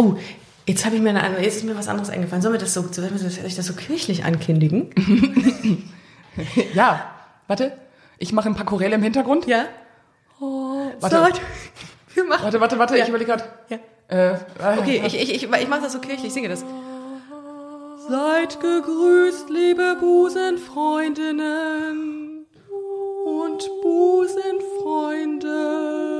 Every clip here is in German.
Oh, jetzt habe ich mir eine, jetzt ist mir was anderes eingefallen. Sollen wir das so, sollen wir das, das so kirchlich ankündigen? ja, warte. Ich mache ein paar Choräle im Hintergrund. Ja. Oh, warte. warte. Wir machen. Warte, warte, warte, Ja. ich überlege gerade. Ja. Äh, Okay, ich, ich, ich, ich mache das so kirchlich, ich singe das. Seid gegrüßt, liebe Busenfreundinnen und Busenfreunde.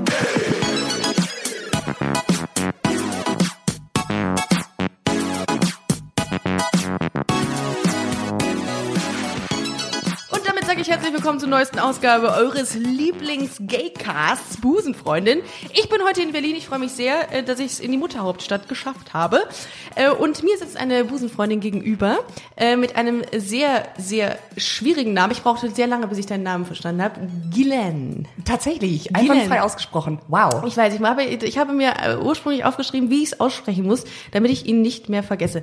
Ich herzlich willkommen zur neuesten Ausgabe eures Lieblings-Gaycasts, Busenfreundin. Ich bin heute in Berlin. Ich freue mich sehr, äh, dass ich es in die Mutterhauptstadt geschafft habe. Äh, Und mir sitzt eine Busenfreundin gegenüber äh, mit einem sehr, sehr schwierigen Namen. Ich brauchte sehr lange, bis ich deinen Namen verstanden habe. Gillen. Tatsächlich, einwandfrei ausgesprochen. Wow. Ich weiß, ich habe, ich habe mir ursprünglich aufgeschrieben, wie ich es aussprechen muss, damit ich ihn nicht mehr vergesse.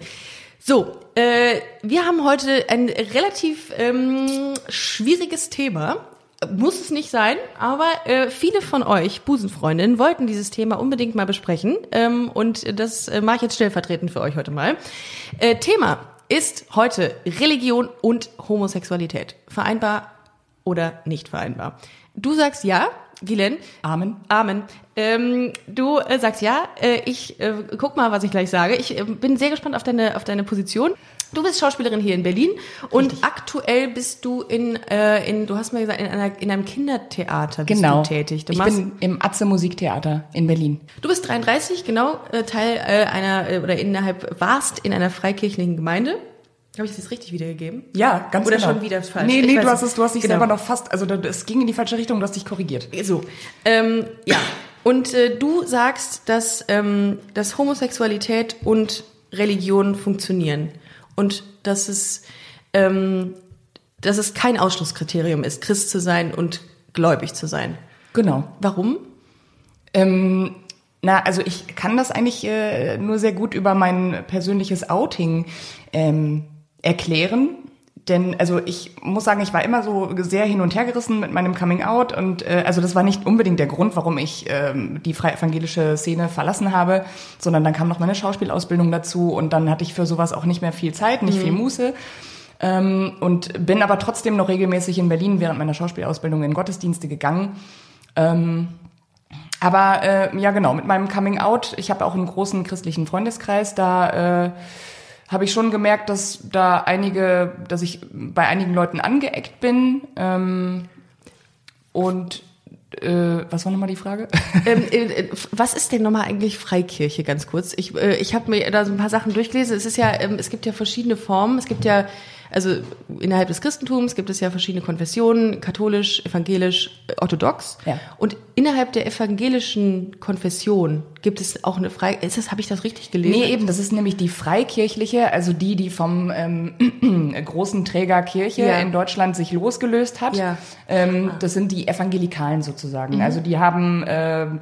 So, äh, wir haben heute ein relativ ähm, schwieriges Thema. Muss es nicht sein, aber äh, viele von euch, Busenfreundinnen, wollten dieses Thema unbedingt mal besprechen. Ähm, und das äh, mache ich jetzt stellvertretend für euch heute mal. Äh, Thema ist heute Religion und Homosexualität. Vereinbar oder nicht vereinbar? Du sagst ja, Gilen. Amen. Amen. Ähm, du äh, sagst ja, äh, ich äh, guck mal, was ich gleich sage. Ich äh, bin sehr gespannt auf deine, auf deine Position. Du bist Schauspielerin hier in Berlin und aktuell bist du in, äh, in, du hast mir gesagt, in, einer, in einem Kindertheater bist Genau. du tätig. Du, ich bin im Atze Musiktheater in Berlin. du bist 33, genau, äh, Teil einer, oder innerhalb, warst in einer freikirchlichen Gemeinde. Habe ich das jetzt richtig wiedergegeben? Ja, ganz Oder genau. schon wieder falsch? Nee, nee, du hast es, du hast dich Genau. selber noch fast, also es ging in die falsche Richtung, du hast dich korrigiert. So, ähm, ja. Und äh, du sagst, dass, ähm, dass Homosexualität und Religion funktionieren und dass es, ähm, dass es kein Ausschlusskriterium ist, Christ zu sein und gläubig zu sein. Genau. Warum? Ähm, na, also ich kann das eigentlich äh, nur sehr gut über mein persönliches Outing ähm, erklären. Denn, also ich muss sagen, ich war immer so sehr hin und her gerissen mit meinem Coming Out und äh, also das war nicht unbedingt der Grund, warum ich ähm, die freie evangelische Szene verlassen habe, sondern dann kam noch meine Schauspielausbildung dazu und dann hatte ich für sowas auch nicht mehr viel Zeit, nicht viel Muße. Ähm, und bin aber trotzdem noch regelmäßig in Berlin während meiner Schauspielausbildung in Gottesdienste gegangen. Ähm, aber äh, ja, genau, mit meinem Coming Out, ich habe auch einen großen christlichen Freundeskreis, da äh, habe ich schon gemerkt, dass da einige, dass ich bei einigen Leuten angeeckt bin. Ähm, und äh, was war nochmal die Frage? ähm, äh, was ist denn nochmal eigentlich Freikirche, ganz kurz? Ich, äh, ich habe mir da so ein paar Sachen durchgelesen. Es ist ja, ähm, es gibt ja verschiedene Formen. Es gibt ja, also innerhalb des Christentums gibt es ja verschiedene Konfessionen, katholisch, evangelisch, äh, orthodox. Ja. Und innerhalb der evangelischen Konfession gibt es auch eine Frei. Ist das, habe ich das richtig gelesen? Nee, eben, das ist nämlich die freikirchliche, also die, die vom ähm, großen Träger Kirche Ja. in Deutschland sich losgelöst hat. Ja. Ähm, das sind die Evangelikalen sozusagen. Also die haben, ähm,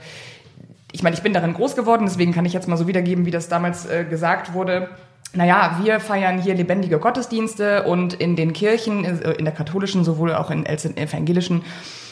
ich meine, ich bin darin groß geworden, deswegen kann ich jetzt mal so wiedergeben, wie das damals äh, gesagt wurde. Naja, wir feiern hier lebendige Gottesdienste und in den Kirchen, äh, in der katholischen, sowohl auch in in evangelischen,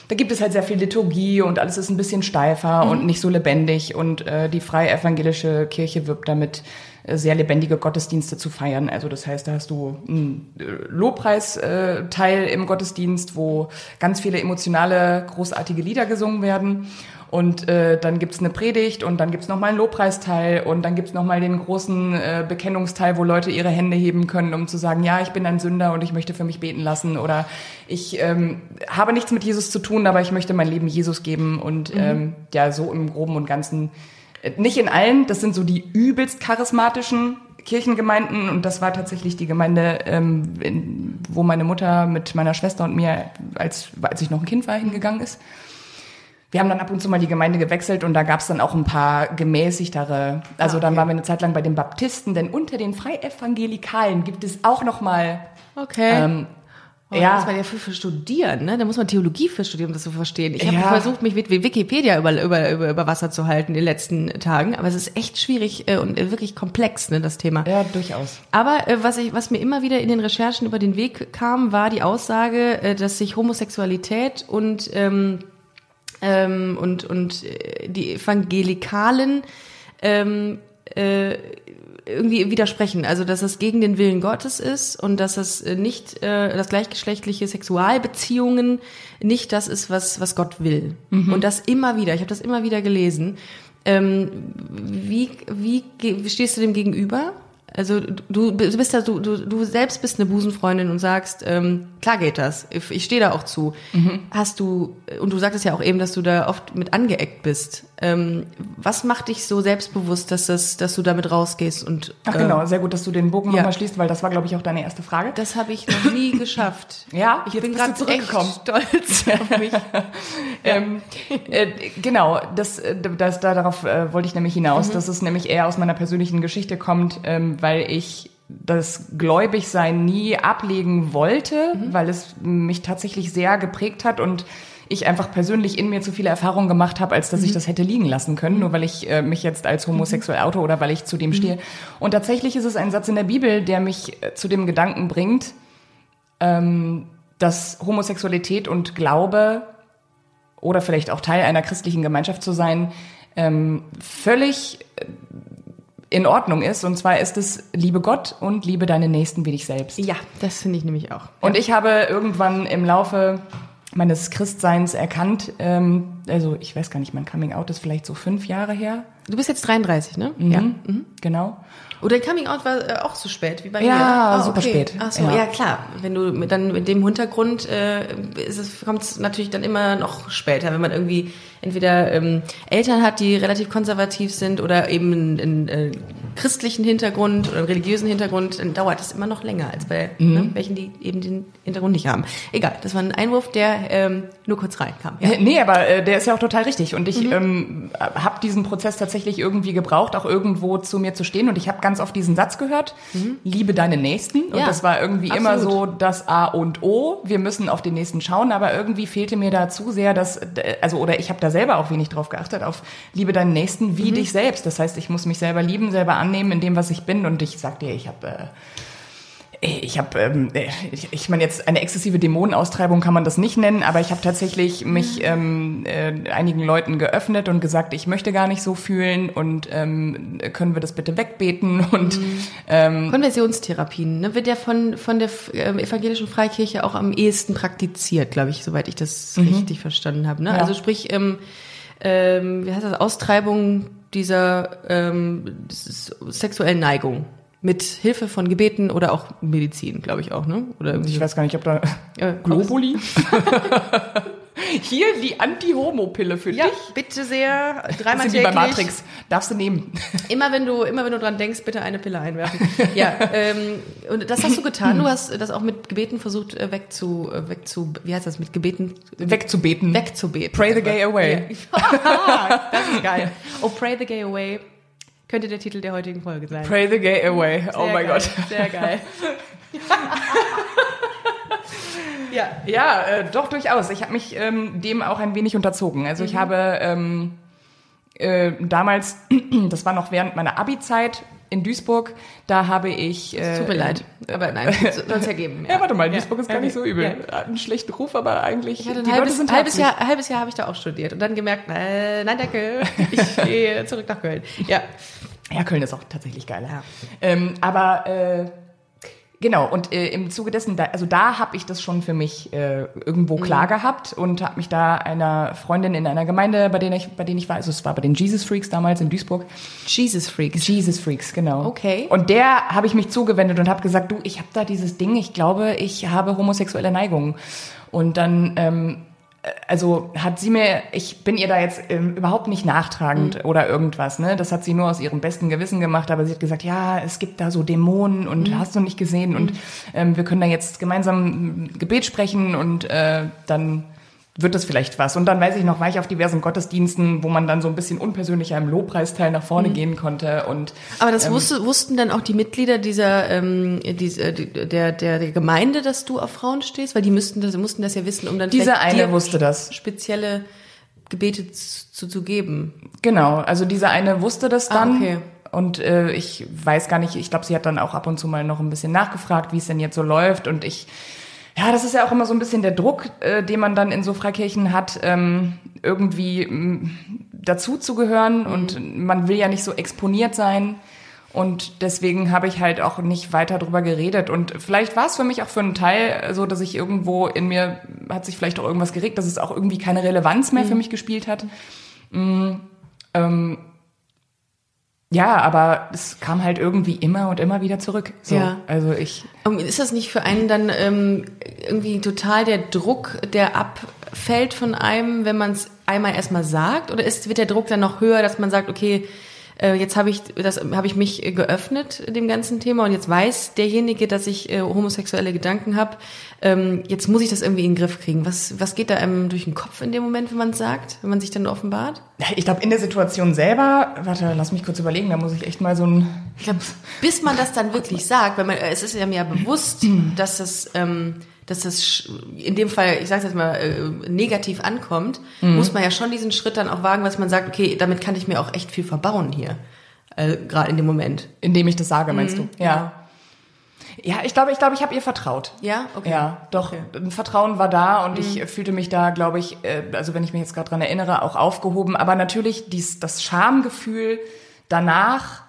da gibt es halt sehr viel Liturgie und alles ist ein bisschen steifer und nicht so lebendig. Und äh, die freie evangelische Kirche wirbt damit, äh, sehr lebendige Gottesdienste zu feiern. Also das heißt, da hast du einen äh, Lobpreisteil äh, Teil im Gottesdienst, wo ganz viele emotionale, großartige Lieder gesungen werden. Und äh, dann gibt's eine Predigt und dann gibt's noch nochmal einen Lobpreisteil und dann gibt's noch nochmal den großen äh, Bekennungsteil, wo Leute ihre Hände heben können, um zu sagen, ja, ich bin ein Sünder und ich möchte für mich beten lassen oder ich ähm, habe nichts mit Jesus zu tun, aber ich möchte mein Leben Jesus geben und ähm, ja, so im Groben und Ganzen. Äh, Nicht in allen, das sind so die übelst charismatischen Kirchengemeinden und das war tatsächlich die Gemeinde, ähm, in, wo meine Mutter mit meiner Schwester und mir, als, als ich noch ein Kind war, hingegangen ist. Wir haben dann ab und zu mal die Gemeinde gewechselt und da gab es dann auch ein paar gemäßigtere. Also Ah, dann okay. waren wir eine Zeit lang bei den Baptisten, denn unter den Freievangelikalen gibt es auch noch mal Okay. ähm, Oh, Ja. Da muss man ja für, für studieren, ne? Da muss man Theologie für studieren, um das zu verstehen. Ich habe Ja. versucht, mich mit Wikipedia über, über, über, über Wasser zu halten in den letzten Tagen, aber es ist echt schwierig äh, und äh, wirklich komplex, ne, das Thema. Ja, durchaus. Aber äh, was, ich, was mir immer wieder in den Recherchen über den Weg kam, war die Aussage, äh, dass sich Homosexualität und ähm, ähm, und und äh, die Evangelikalen ähm, äh, irgendwie widersprechen. Also dass es gegen den Willen Gottes ist und dass es äh, nicht äh, das gleichgeschlechtliche Sexualbeziehungen nicht das ist, was was Gott will. Und das immer wieder. Ich habe das immer wieder gelesen. Ähm, wie, wie, wie stehst du dem gegenüber? Also du, du bist ja, du, du, du selbst bist eine Busenfreundin und sagst, ähm, klar geht das. Ich, ich stehe da auch zu. Hast du, und du sagtest ja auch eben, dass du da oft mit angeeckt bist. Ähm, was macht dich so selbstbewusst, dass, das, dass du damit rausgehst und Ach genau, sehr gut, dass du den Bogen ja. nochmal schließt, weil das war, glaube ich, auch deine erste Frage. das habe ich noch nie geschafft. Ja, ich bin gerade zurückgekommen. Stolz auf mich. Ähm, äh, genau, das, äh, das, da, darauf äh, wollte ich nämlich hinaus, dass es nämlich eher aus meiner persönlichen Geschichte kommt, ähm, weil ich das Gläubigsein nie ablegen wollte, weil es mich tatsächlich sehr geprägt hat und ich einfach persönlich in mir zu viele Erfahrungen gemacht habe, als dass ich das hätte liegen lassen können, nur weil ich äh, mich jetzt als homosexuell oute oder weil ich zu dem stehe. Und tatsächlich ist es ein Satz in der Bibel, der mich äh, zu dem Gedanken bringt, ähm, dass Homosexualität und Glaube oder vielleicht auch Teil einer christlichen Gemeinschaft zu sein, ähm, völlig äh, in Ordnung ist. Und zwar ist es liebe Gott und liebe deine Nächsten wie dich selbst. Ja, das finde ich nämlich auch. Und ich habe irgendwann im Laufe meines Christseins erkannt, ähm, also ich weiß gar nicht, mein Coming Out ist vielleicht so fünf Jahre her. Du bist jetzt 33, ne? Mhm. Ja. Genau. Oder Coming Out war äh, auch so spät wie bei Ja, mir. super spät. Ach so, Ja. ja. klar. Wenn du mit, dann mit dem Hintergrund äh, kommt es natürlich dann immer noch später, wenn man irgendwie entweder ähm, Eltern hat, die relativ konservativ sind oder eben einen, einen äh, christlichen Hintergrund oder einen religiösen Hintergrund, dann dauert es immer noch länger als bei Mhm. ne, welchen, die eben den Hintergrund nicht haben. Egal, das war ein Einwurf, der ähm, nur kurz reinkam. Ja. Nee, aber äh, der ist ja auch total richtig. Und ich ähm, habe diesen Prozess tatsächlich irgendwie gebraucht, auch irgendwo zu mir zu stehen. Und ich habe ganz oft diesen Satz gehört, liebe deine Nächsten. Und Ja, das war irgendwie immer so absolut. das A und O. Wir müssen auf den Nächsten schauen. Aber irgendwie fehlte mir da zu sehr, dass, äh, also, oder ich habe da selber auch wenig drauf geachtet, auf liebe deinen Nächsten wie dich selbst. Das heißt, ich muss mich selber lieben, selber annehmen in dem, was ich bin. Und ich sag dir, ich habe... Äh, ich habe, ähm, ich, ich meine jetzt eine exzessive Dämonenaustreibung kann man das nicht nennen, aber ich habe tatsächlich mich ähm, äh, einigen Leuten geöffnet und gesagt, ich möchte gar nicht so fühlen und ähm, können wir das bitte wegbeten und ähm, Konversionstherapien ne, wird ja von, von der ähm, evangelischen Freikirche auch am ehesten praktiziert, glaube ich, soweit ich das richtig verstanden habe. Ne? Ja. Also sprich, ähm, ähm, wie heißt das, Austreibung dieser ähm, sexuellen Neigung mit Hilfe von Gebeten oder auch Medizin, glaube ich auch, ne? Oder irgendwie ich weiß gar nicht, ob da äh, Globuli. Hier die Anti-Homo-Pille für Ja, dich. bitte sehr. Das Dreimal sind wie bei täglich. Matrix. Darfst du nehmen. Immer wenn du, immer wenn du dran denkst, bitte eine Pille einwerfen. ja, ähm, und das hast du getan. Du hast das auch mit Gebeten versucht äh, wegzu, äh, wegzu, wie heißt das, mit Gebeten Wegzubeten. wegzubeten. Pray the gay away. Ja. das ist geil. Oh, Pray the Gay Away könnte der Titel der heutigen Folge sein. Pray the gay away. Oh Sehr mein geil, Gott. Sehr geil. ja. Ja, äh, doch durchaus. Ich habe mich ähm, dem auch ein wenig unterzogen. Also Mhm. ich habe ähm, äh, damals, das war noch während meiner Abi-Zeit in Duisburg, da habe ich. Äh, Tut mir leid. Aber nein, soll es ja geben. Ja, warte mal, Ja. Duisburg ist gar Ja, nicht so übel. ja. Hat einen schlechten Ruf, aber eigentlich. Ich hatte ein die halbes, halbes. Jahr, halbes Jahr habe ich da auch studiert und dann gemerkt, äh, nein, danke, ich gehe zurück nach Köln. Ja. Ja, Köln ist auch tatsächlich geiler. Ja. Ähm, aber äh, genau, und äh, im Zuge dessen, da, also da habe ich das schon für mich äh, irgendwo Mhm. klar gehabt und habe mich da einer Freundin in einer Gemeinde, bei der ich, bei denen ich war, also es war bei den Jesus Freaks damals in Duisburg, Jesus Freaks. Jesus Freaks, genau. Okay. Und der habe ich mich zugewendet und habe gesagt, du, ich habe da dieses Ding, ich glaube, ich habe homosexuelle Neigungen. Und dann, ähm, äh, also hat sie mir, ich bin ihr da jetzt ähm, überhaupt nicht nachtragend oder irgendwas, ne? Das hat sie nur aus ihrem besten Gewissen gemacht, aber sie hat gesagt, ja, es gibt da so Dämonen und hast du nicht gesehen und ähm, wir können da jetzt gemeinsam ein Gebet sprechen und äh, dann wird das vielleicht was. Und dann weiß ich noch, war ich auf diversen Gottesdiensten, wo man dann so ein bisschen unpersönlicher im Lobpreisteil nach vorne Mhm. gehen konnte. Und Aber das ähm, wusste, wussten dann auch die Mitglieder dieser, ähm, diese, die- der, der, der Gemeinde, dass du auf Frauen stehst? Weil die müssten das, mussten das ja wissen, um dann diese vielleicht eine wusste das. spezielle Gebete zu, zu geben. Genau, also diese eine wusste das Ah, dann. okay. Und äh, ich weiß gar nicht, ich glaube, sie hat dann auch ab und zu mal noch ein bisschen nachgefragt, wie es denn jetzt so läuft. Und ich, ja, das ist ja auch immer so ein bisschen der Druck, äh, den man dann in so Freikirchen hat, ähm, irgendwie mh, dazu zu gehören. Und man will ja nicht so exponiert sein. Und deswegen habe ich halt auch nicht weiter drüber geredet. Und vielleicht war es für mich auch für einen Teil so, dass ich irgendwo in mir, hat sich vielleicht auch irgendwas geregt, dass es auch irgendwie keine Relevanz mehr für mich gespielt hat. Mm, ähm, ja, aber es kam halt irgendwie immer und immer wieder zurück. So, Ja. Also ich, ist das nicht für einen dann ähm, irgendwie total der Druck, der abfällt von einem, wenn man es einmal erstmal sagt? Oder ist, wird der Druck dann noch höher, dass man sagt, okay, äh, jetzt habe ich, das habe ich mich geöffnet dem ganzen Thema und jetzt weiß derjenige, dass ich äh, homosexuelle Gedanken habe. Ähm, jetzt muss ich das irgendwie in den Griff kriegen. Was, was geht da einem durch den Kopf in dem Moment, wenn man es sagt, wenn man sich dann offenbart? ich glaube, in der Situation selber, warte, lass mich kurz überlegen, da muss ich echt mal so ein, Ich glaube, bis man das dann wirklich sagt, weil man, es ist ja mir bewusst, dass das, ähm, dass das in dem Fall, ich sage jetzt mal, äh, negativ ankommt, muss man ja schon diesen Schritt dann auch wagen, dass man sagt, okay, damit kann ich mir auch echt viel verbauen hier, äh, gerade in dem Moment. indem ich das sage, meinst du? Ja. Ja, ich glaube, ich glaube, ich habe ihr vertraut. Ja, okay. Ja, doch. Okay. Vertrauen war da und ich fühlte mich da, glaube ich, äh, also wenn ich mich jetzt gerade dran erinnere, auch aufgehoben. Aber natürlich dies, das Schamgefühl danach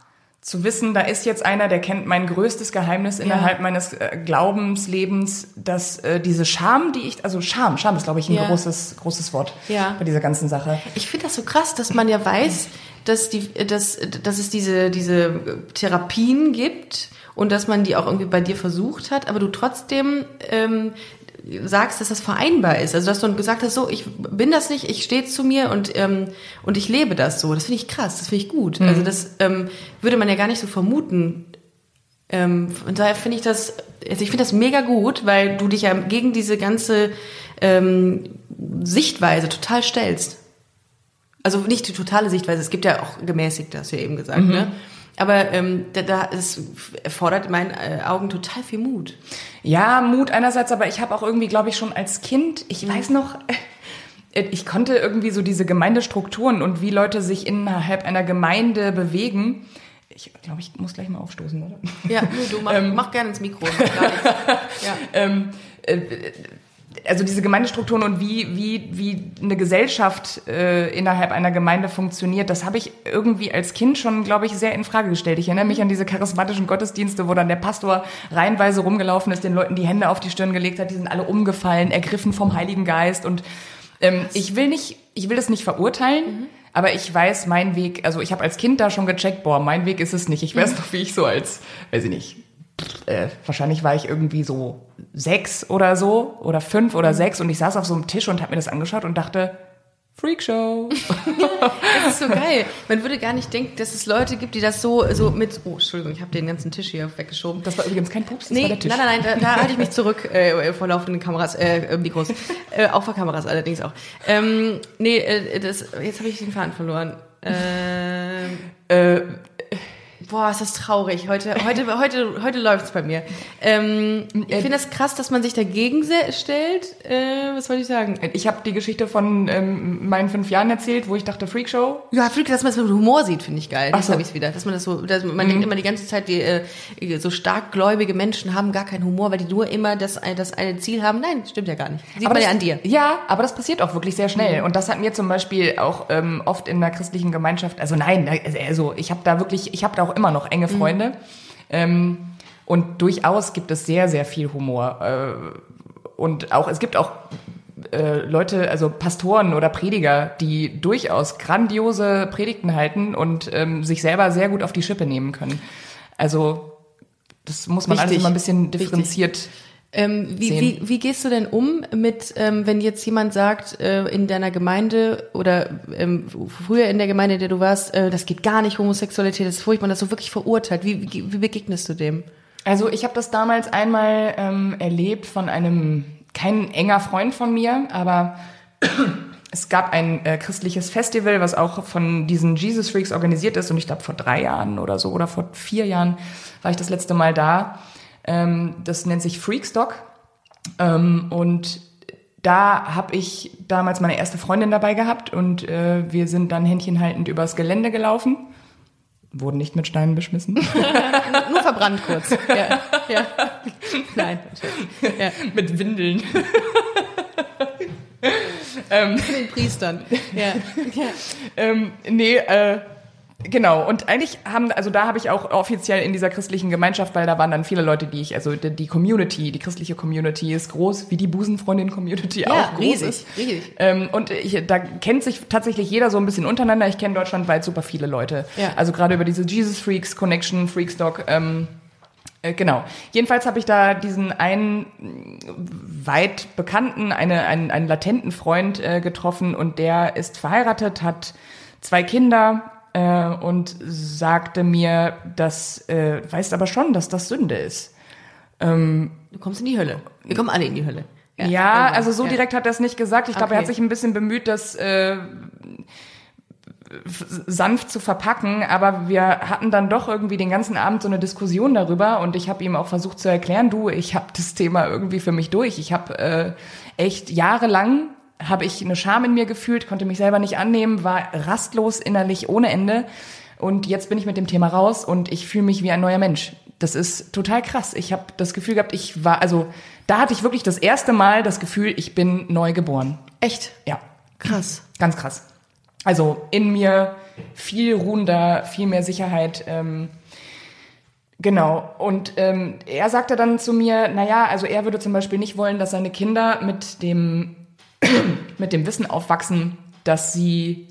zu wissen, da ist jetzt einer, der kennt mein größtes Geheimnis innerhalb meines äh, Glaubenslebens, dass äh, diese Scham, die ich, also Scham, Scham ist, glaube ich, ein Ja. großes, großes Wort Ja. bei dieser ganzen Sache. Ich finde das so krass, dass man ja weiß, dass, die, dass, dass es diese, diese Therapien gibt und dass man die auch irgendwie bei dir versucht hat, aber du trotzdem ähm, sagst, dass das vereinbar ist. Also dass du gesagt hast, so, ich bin das nicht, ich stehe zu mir und, ähm, und ich lebe das so. Das finde ich krass, das finde ich gut. Also das ähm, würde man ja gar nicht so vermuten. Ähm, von daher finde ich das, also ich finde das mega gut, weil du dich ja gegen diese ganze ähm, Sichtweise total stellst. Also nicht die totale Sichtweise, es gibt ja auch gemäßigt, hast du ja eben gesagt, ne? Aber ähm, da, da es erfordert in meinen äh, Augen total viel Mut. Ja, Mut einerseits, aber ich habe auch irgendwie, glaube ich, schon als Kind, ich weiß noch, äh, ich konnte irgendwie so diese Gemeindestrukturen und wie Leute sich innerhalb einer Gemeinde bewegen. Ich glaube, ich muss gleich mal aufstoßen, oder? Ja, du mach, mach gerne ins Mikro. Ja. ähm, äh, also diese Gemeindestrukturen und wie, wie, wie eine Gesellschaft äh, innerhalb einer Gemeinde funktioniert, das habe ich irgendwie als Kind schon, glaube ich, sehr in Frage gestellt. Ich erinnere mich an diese charismatischen Gottesdienste, wo dann der Pastor reihenweise rumgelaufen ist, den Leuten die Hände auf die Stirn gelegt hat, die sind alle umgefallen, ergriffen vom Heiligen Geist. Und ähm, ich will nicht, ich will das nicht verurteilen. Aber ich weiß, mein Weg, also ich habe als Kind da schon gecheckt, boah, mein Weg ist es nicht. Ich weiß noch, wie ich so als, weiß ich nicht, äh, wahrscheinlich war ich irgendwie so sechs oder so oder fünf oder sechs und ich saß auf so einem Tisch und habe mir das angeschaut und dachte, Freakshow. Das ist so geil. Man würde gar nicht denken, dass es Leute gibt, die das so, so mit. Oh, Entschuldigung, ich habe den ganzen Tisch hier weggeschoben. Das war übrigens kein Pups, das war Nee, der Tisch. nein, nein, nein, da, da halte ich mich zurück äh, vor laufenden Kameras, äh, äh, Mikros. Äh, auch vor Kameras allerdings auch. Ähm, nee, äh, das, jetzt habe ich den Faden verloren. Ähm, Äh, boah, ist das traurig. Heute, heute, heute, heute läuft's bei mir. Ähm, ich finde das krass, dass man sich dagegen stellt. Äh, was wollte ich sagen? ich habe die Geschichte von ähm, meinen fünf Jahren erzählt, wo ich dachte, Freakshow. Ja, Flüge, dass man es mit Humor sieht, finde ich geil. Ach Das so. habe ich wieder. Dass man das so, dass man denkt immer die ganze Zeit, die äh, so stark gläubige Menschen haben gar keinen Humor, weil die nur immer das, das eine Ziel haben. Nein, stimmt ja gar nicht. Sieht man das, ja an dir. Ja, aber das passiert auch wirklich sehr schnell. Und das hat mir zum Beispiel auch ähm, oft in der christlichen Gemeinschaft, also nein, also ich habe da wirklich, ich habe da auch immer noch enge Freunde. Ähm, und durchaus gibt es sehr, sehr viel Humor. Äh, und auch, es gibt auch äh, Leute, also Pastoren oder Prediger, die durchaus grandiose Predigten halten und ähm, sich selber sehr gut auf die Schippe nehmen können. Also das muss man alles Wichtig. immer ein bisschen Wichtig. Ähm, wie, sehen. wie, wie gehst du denn um mit, ähm, wenn jetzt jemand sagt, äh, in deiner Gemeinde oder ähm, früher in der Gemeinde, in der du warst, äh, das geht gar nicht, Homosexualität, das ist furchtbar, das so wirklich verurteilt. Wie, wie, wie begegnest du dem? Also ich habe das damals einmal ähm, erlebt von einem, kein enger Freund von mir, aber es gab ein äh, christliches Festival, was auch von diesen Jesus Freaks organisiert ist. Und ich glaube, vor drei Jahren oder so oder vor vier Jahren war ich das letzte Mal da. Ähm, das nennt sich Freakstock. Ähm, und da habe ich damals meine erste Freundin dabei gehabt und äh, wir sind dann händchenhaltend übers Gelände gelaufen. Wurden nicht mit Steinen beschmissen. Nur verbrannt kurz. Ja, ja. Nein. Ja. mit Windeln. ähm, den Priestern. Ja. ja. Ähm, nee, äh, Genau, und eigentlich haben, also da habe ich auch offiziell in dieser christlichen Gemeinschaft, weil da waren dann viele Leute, die ich, also die, Community, die christliche Community ist groß, wie die Busenfreundin-Community Ja, auch groß riesig, ist. riesig. Ähm, und ich, da kennt sich tatsächlich jeder so ein bisschen untereinander. Ich kenne deutschlandweit super viele Leute. Ja. Also gerade über diese Jesus Freaks Connection, Freakstock, ähm, äh, Genau. Jedenfalls habe ich da diesen einen weit bekannten, eine, einen, einen latenten Freund äh, getroffen und der ist verheiratet, hat zwei Kinder äh, und sagte mir, dass, äh, weißt aber schon, dass das Sünde ist. Du kommst in die Hölle. Wir kommen alle in die Hölle. Ja, irgendwann. also so Ja. direkt hat er es nicht gesagt. Ich glaube, er Okay. hat sich ein bisschen bemüht, das äh, sanft zu verpacken, aber wir hatten dann doch irgendwie den ganzen Abend so eine Diskussion darüber und ich habe ihm auch versucht zu erklären, du, ich habe das Thema irgendwie für mich durch. Ich habe äh, echt jahrelang habe ich eine Scham in mir gefühlt, konnte mich selber nicht annehmen, war rastlos innerlich ohne Ende und jetzt bin ich mit dem Thema raus und ich fühle mich wie ein neuer Mensch. Das ist total krass. Ich habe das Gefühl gehabt, ich war also da hatte ich wirklich das erste Mal das Gefühl, ich bin neu geboren. Echt? Ja, Krass. ganz krass. Also in mir viel ruhender, viel mehr Sicherheit. Ähm, genau. Und ähm, er sagte dann zu mir, naja, also er würde zum Beispiel nicht wollen, dass seine Kinder mit dem, mit dem Wissen aufwachsen, dass sie,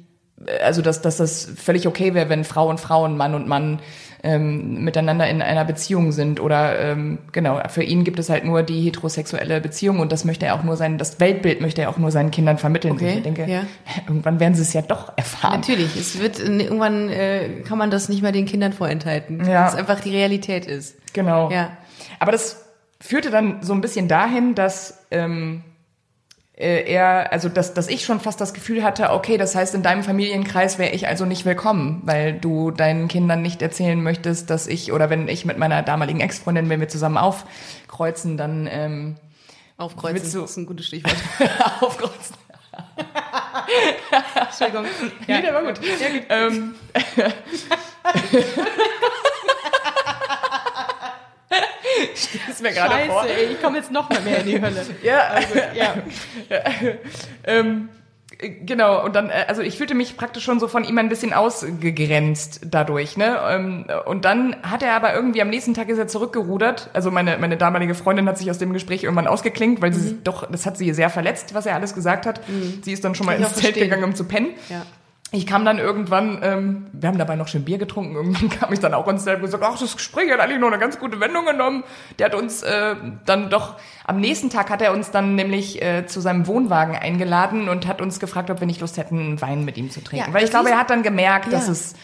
äh, also dass, dass das völlig okay wäre, wenn Frau und Frau und Mann und Mann ähm, miteinander in einer Beziehung sind oder ähm, genau, für ihn gibt es halt nur die heterosexuelle Beziehung und das möchte er auch nur sein, das Weltbild möchte er auch nur seinen Kindern vermitteln. Okay, ich denke, ja. irgendwann werden sie es ja doch erfahren. Natürlich, es wird äh, irgendwann äh, kann man das nicht mehr den Kindern vorenthalten, Ja. dass es einfach die Realität ist. Genau. Ja. Aber das führte dann so ein bisschen dahin, dass ähm, äh, er, also dass, dass ich schon fast das Gefühl hatte, okay, das heißt, in deinem Familienkreis wäre ich also nicht willkommen, weil du deinen Kindern nicht erzählen möchtest, dass ich, oder wenn ich mit meiner damaligen Ex-Freundin, wenn wir zusammen aufkreuzen, dann ähm, Aufkreuzen du- ist ein gutes Stichwort. aufkreuzen. Entschuldigung. Nee, der war gut. Ähm, ist mir gerade vor. Scheiße, ich komme jetzt noch mal mehr in die Hölle. Ja, Also, ja. ähm, äh, genau, und dann, äh, also ich fühlte mich praktisch schon so von ihm ein bisschen ausgegrenzt dadurch, ne? Ähm, Und dann hat er aber irgendwie am nächsten Tag ist er zurückgerudert. Also meine, meine damalige Freundin hat sich aus dem Gespräch irgendwann ausgeklinkt, weil sie doch, das hat sie sehr verletzt, was er alles gesagt hat. Sie ist dann schon mal ich ins Zelt verstehen. gegangen, um zu pennen. Ja. Ich kam dann irgendwann, ähm, wir haben dabei noch schön Bier getrunken, irgendwann kam ich dann auch ins Zelt und gesagt, ach, das Gespräch hat eigentlich noch eine ganz gute Wendung genommen. Der hat uns äh, dann doch, am nächsten Tag hat er uns dann nämlich äh, zu seinem Wohnwagen eingeladen und hat uns gefragt, ob wir nicht Lust hätten, einen Wein mit ihm zu trinken. Ja, Weil ich glaube, er hat dann gemerkt, dass Ja. es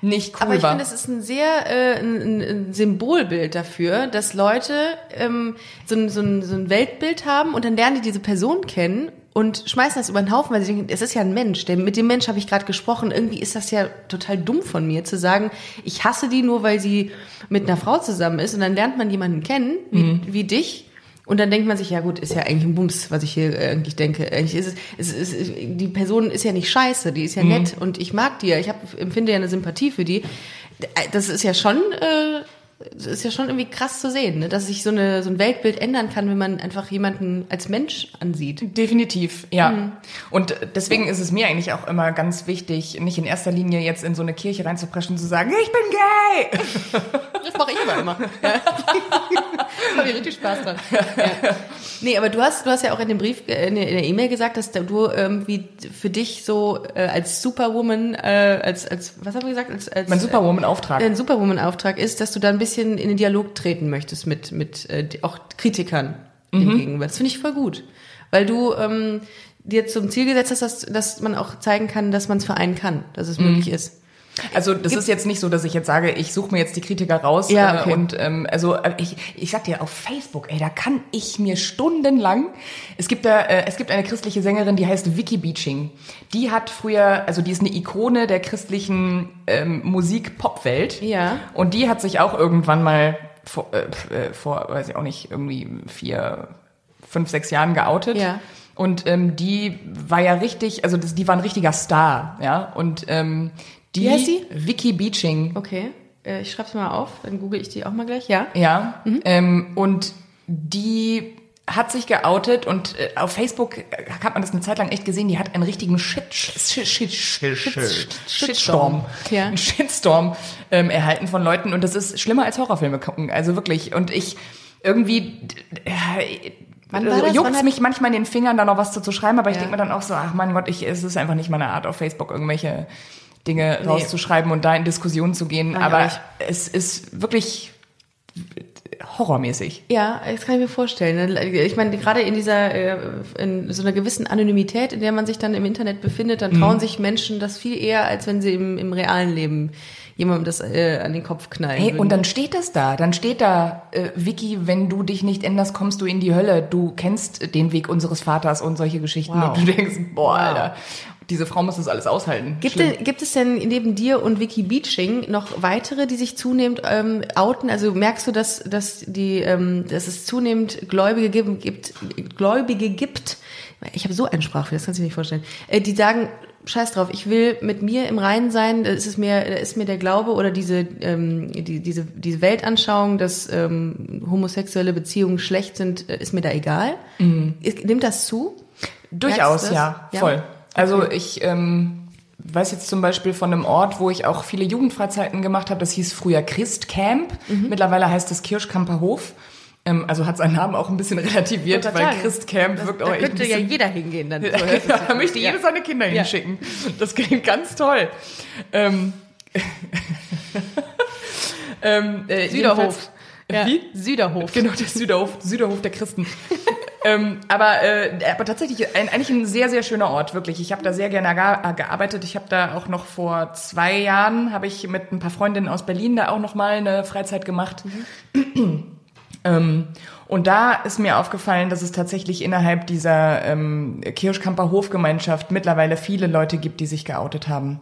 nicht cool Aber ich war. finde, es ist ein sehr äh, ein, ein- ein Symbolbild dafür, dass Leute ähm, so, ein, so, ein, so ein Weltbild haben und dann lernen die diese Person kennen und schmeißen das über den Haufen, weil sie denken, es ist ja ein Mensch, der, mit dem Mensch habe ich gerade gesprochen. Irgendwie ist das ja total dumm von mir zu sagen, ich hasse die nur, weil sie mit einer Frau zusammen ist und dann lernt man jemanden kennen, wie, Mhm. wie dich. Und dann denkt man sich, ja gut, ist ja eigentlich ein Bums, was ich hier äh, eigentlich denke. Eigentlich ist es, es ist, die Person ist ja nicht scheiße, die ist Mhm. ja nett und ich mag die ja. Ich hab, empfinde ja eine Sympathie für die. Das ist ja schon, äh, das ist ja schon irgendwie krass zu sehen, ne? dass sich so, eine, so ein Weltbild ändern kann, wenn man einfach jemanden als Mensch ansieht. Definitiv, ja. Mhm. Und deswegen ist es mir eigentlich auch immer ganz wichtig, nicht in erster Linie jetzt in so eine Kirche reinzupreschen und zu sagen, ich bin gay. Das mache ich aber immer. Ja. Habe ich richtig Spaß dran. Ja. Nee, aber du hast, du hast ja auch in dem Brief, äh, in der E-Mail gesagt, dass du irgendwie für dich so äh, als Superwoman, äh, als, als, was haben wir gesagt? Als, als, Mein Superwoman-Auftrag. äh, ein Superwoman-Auftrag ist, dass du da ein bisschen in den Dialog treten möchtest mit, mit äh, auch Kritikern dem gegenüber. Das finde ich voll gut. Weil du ähm, dir zum Ziel gesetzt hast, dass, dass man auch zeigen kann, dass man es vereinen kann, dass es möglich ist. Also das ist jetzt nicht so, dass ich jetzt sage, ich suche mir jetzt die Kritiker raus. Ja, okay. äh, Und ähm, also äh, ich, ich sag dir, auf Facebook, ey, da kann ich mir stundenlang. Es gibt da, äh, es gibt eine christliche Sängerin, die heißt Vicky Beaching. Die hat früher, also die ist eine Ikone der christlichen ähm, Musik-Pop-Welt. Ja. Und die hat sich auch irgendwann mal vor, äh, äh, vor, weiß ich auch nicht, irgendwie vier, fünf, sechs Jahren geoutet. Ja. Und ähm, die war ja richtig, also das, die war ein richtiger Star, ja. Und ähm, die Wie heißt sie? Vicky Beaching, Okay, äh, ich schreib's mal auf, dann google ich die auch mal gleich, ja? ja. Ähm, und die hat sich geoutet und äh, auf Facebook hat man das eine Zeit lang echt gesehen, die hat einen richtigen Shit, Shit, Shit, Shit, Shit, Shitstorm, Ja. einen Shitstorm ähm, erhalten von Leuten und das ist schlimmer als Horrorfilme gucken, also wirklich. Und ich irgendwie äh, Wann? Wann juckt hat- mich manchmal in den Fingern, da noch was zu, zu schreiben, aber ich Ja. denke mir dann auch so, ach mein Gott, ich, es ist einfach nicht meine Art, auf Facebook irgendwelche Dinge rauszuschreiben und da in Diskussionen zu gehen. Nein, aber es ist wirklich horrormäßig. Ja, das kann ich mir vorstellen. Ich meine, gerade in dieser, äh, in so einer gewissen Anonymität, in der man sich dann im Internet befindet, dann trauen sich Menschen das viel eher, als wenn sie im, im realen Leben jemandem das äh, an den Kopf knallen Hey, würden. und dann steht das da. Dann steht da, äh, Vicky, wenn du dich nicht änderst, kommst du in die Hölle. Du kennst den Weg unseres Vaters und solche Geschichten. Wow. Und du denkst, boah, Wow. Alter, diese Frau muss das alles aushalten. Gibt, denn, gibt es denn neben dir und Vicky Beaching noch weitere, die sich zunehmend ähm, outen? Also merkst du, dass, dass, die, ähm, dass es zunehmend Gläubige gibt, gibt, Gläubige gibt, ich habe so einen Sprachfehler, das kannst du dir nicht vorstellen, äh, die sagen, scheiß drauf, ich will mit mir im Reinen sein, da ist es mir, da ist mir der Glaube oder diese, ähm, die, diese, diese Weltanschauung, dass ähm, homosexuelle Beziehungen schlecht sind, äh, ist mir da egal. Ist, nimmt das zu? Durchaus, das? ja, Ja? voll. Also ich ähm, weiß jetzt zum Beispiel von einem Ort, wo ich auch viele Jugendfreizeiten gemacht habe. Das hieß früher Christcamp. Mhm. Mittlerweile heißt es Kirschkamper Hof. Ähm, also hat seinen Namen auch ein bisschen relativiert, weil sagen, Christcamp wirkt da auch echt ein könnte ja jeder hingehen dann. So ja, da möchte Ja. jeder seine Kinder Ja. hinschicken. Das klingt ganz toll. Ähm, ähm, äh, Süderhof. jedenfalls- Wie? Süderhof. Genau, der Süderhof, Süderhof der Christen. ähm, aber, äh, aber tatsächlich ein, eigentlich ein sehr, sehr schöner Ort, wirklich. Ich habe da sehr gerne ga- gearbeitet. Ich habe da auch noch vor zwei Jahren, habe ich mit ein paar Freundinnen aus Berlin da auch noch mal eine Freizeit gemacht. ähm, und da ist mir aufgefallen, dass es tatsächlich innerhalb dieser ähm, Kirschkamper Hofgemeinschaft mittlerweile viele Leute gibt, die sich geoutet haben.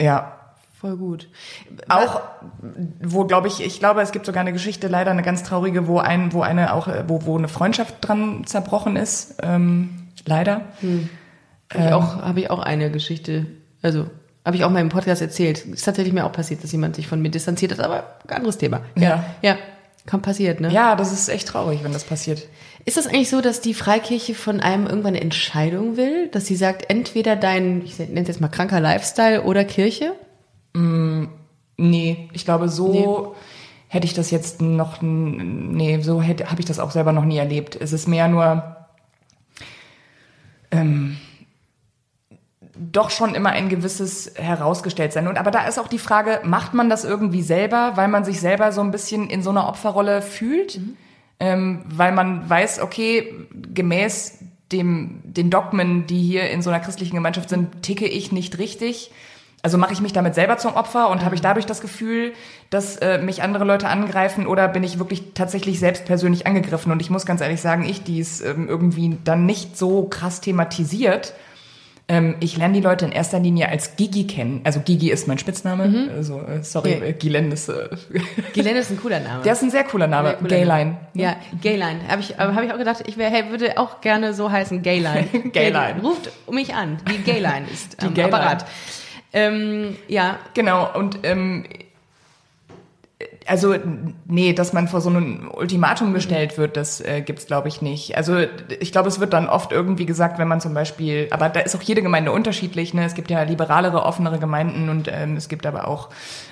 Ja, Voll gut. auch, wo glaube ich, ich glaube, es gibt sogar eine Geschichte, leider eine ganz traurige, wo ein, wo eine auch, wo, wo eine Freundschaft dran zerbrochen ist. Ähm, leider. Habe ich, auch, hab ich auch eine Geschichte, also habe ich auch mal im Podcast erzählt. Ist tatsächlich mir auch passiert, dass jemand sich von mir distanziert hat, aber ein anderes Thema. Ja. Ja, kann passiert, ne? Ja, das ist echt traurig, wenn das passiert. Ist das eigentlich so, dass die Freikirche von einem irgendwann eine Entscheidung will? Dass sie sagt, entweder dein, ich nenne es jetzt mal kranker Lifestyle oder Kirche? Nee, ich glaube, so hätte ich das jetzt noch, nee, so hätte, habe ich das auch selber noch nie erlebt. Es ist mehr nur, ähm, doch schon immer ein gewisses herausgestellt-sein. Und aber da ist auch die Frage, macht man das irgendwie selber, weil man sich selber so ein bisschen in so einer Opferrolle fühlt? Ähm, weil man weiß, okay, gemäß dem, den Dogmen, die hier in so einer christlichen Gemeinschaft sind, ticke ich nicht richtig. Also mache ich mich damit selber zum Opfer und habe ich dadurch das Gefühl, dass äh, mich andere Leute angreifen oder bin ich wirklich tatsächlich selbst persönlich angegriffen? Und ich muss ganz ehrlich sagen, ich, die es ähm, irgendwie dann nicht so krass thematisiert, ähm, ich lerne die Leute in erster Linie als Gigi kennen. Also Gigi ist mein Spitzname. Also, äh, sorry, äh, Gilen ist, äh, Ghislaine ist ein cooler Name. der ist ein sehr cooler Name. Sehr cooler Gayline. Name. Ja, Gayline. Habe ich, aber hab ich auch gedacht, ich wär, hey, würde auch gerne so heißen, Gayline. Gayline. Ruft mich an. Die Gayline ist am Gayline. Apparat. Ähm, ja, Genau, und ähm, also nee, dass man vor so ein Ultimatum gestellt wird, das äh, gibt's glaube ich nicht. Also ich glaube, es wird dann oft irgendwie gesagt, wenn man zum Beispiel, aber da ist auch jede Gemeinde unterschiedlich. Ne? Es gibt ja liberalere, offenere Gemeinden und ähm, es gibt aber auch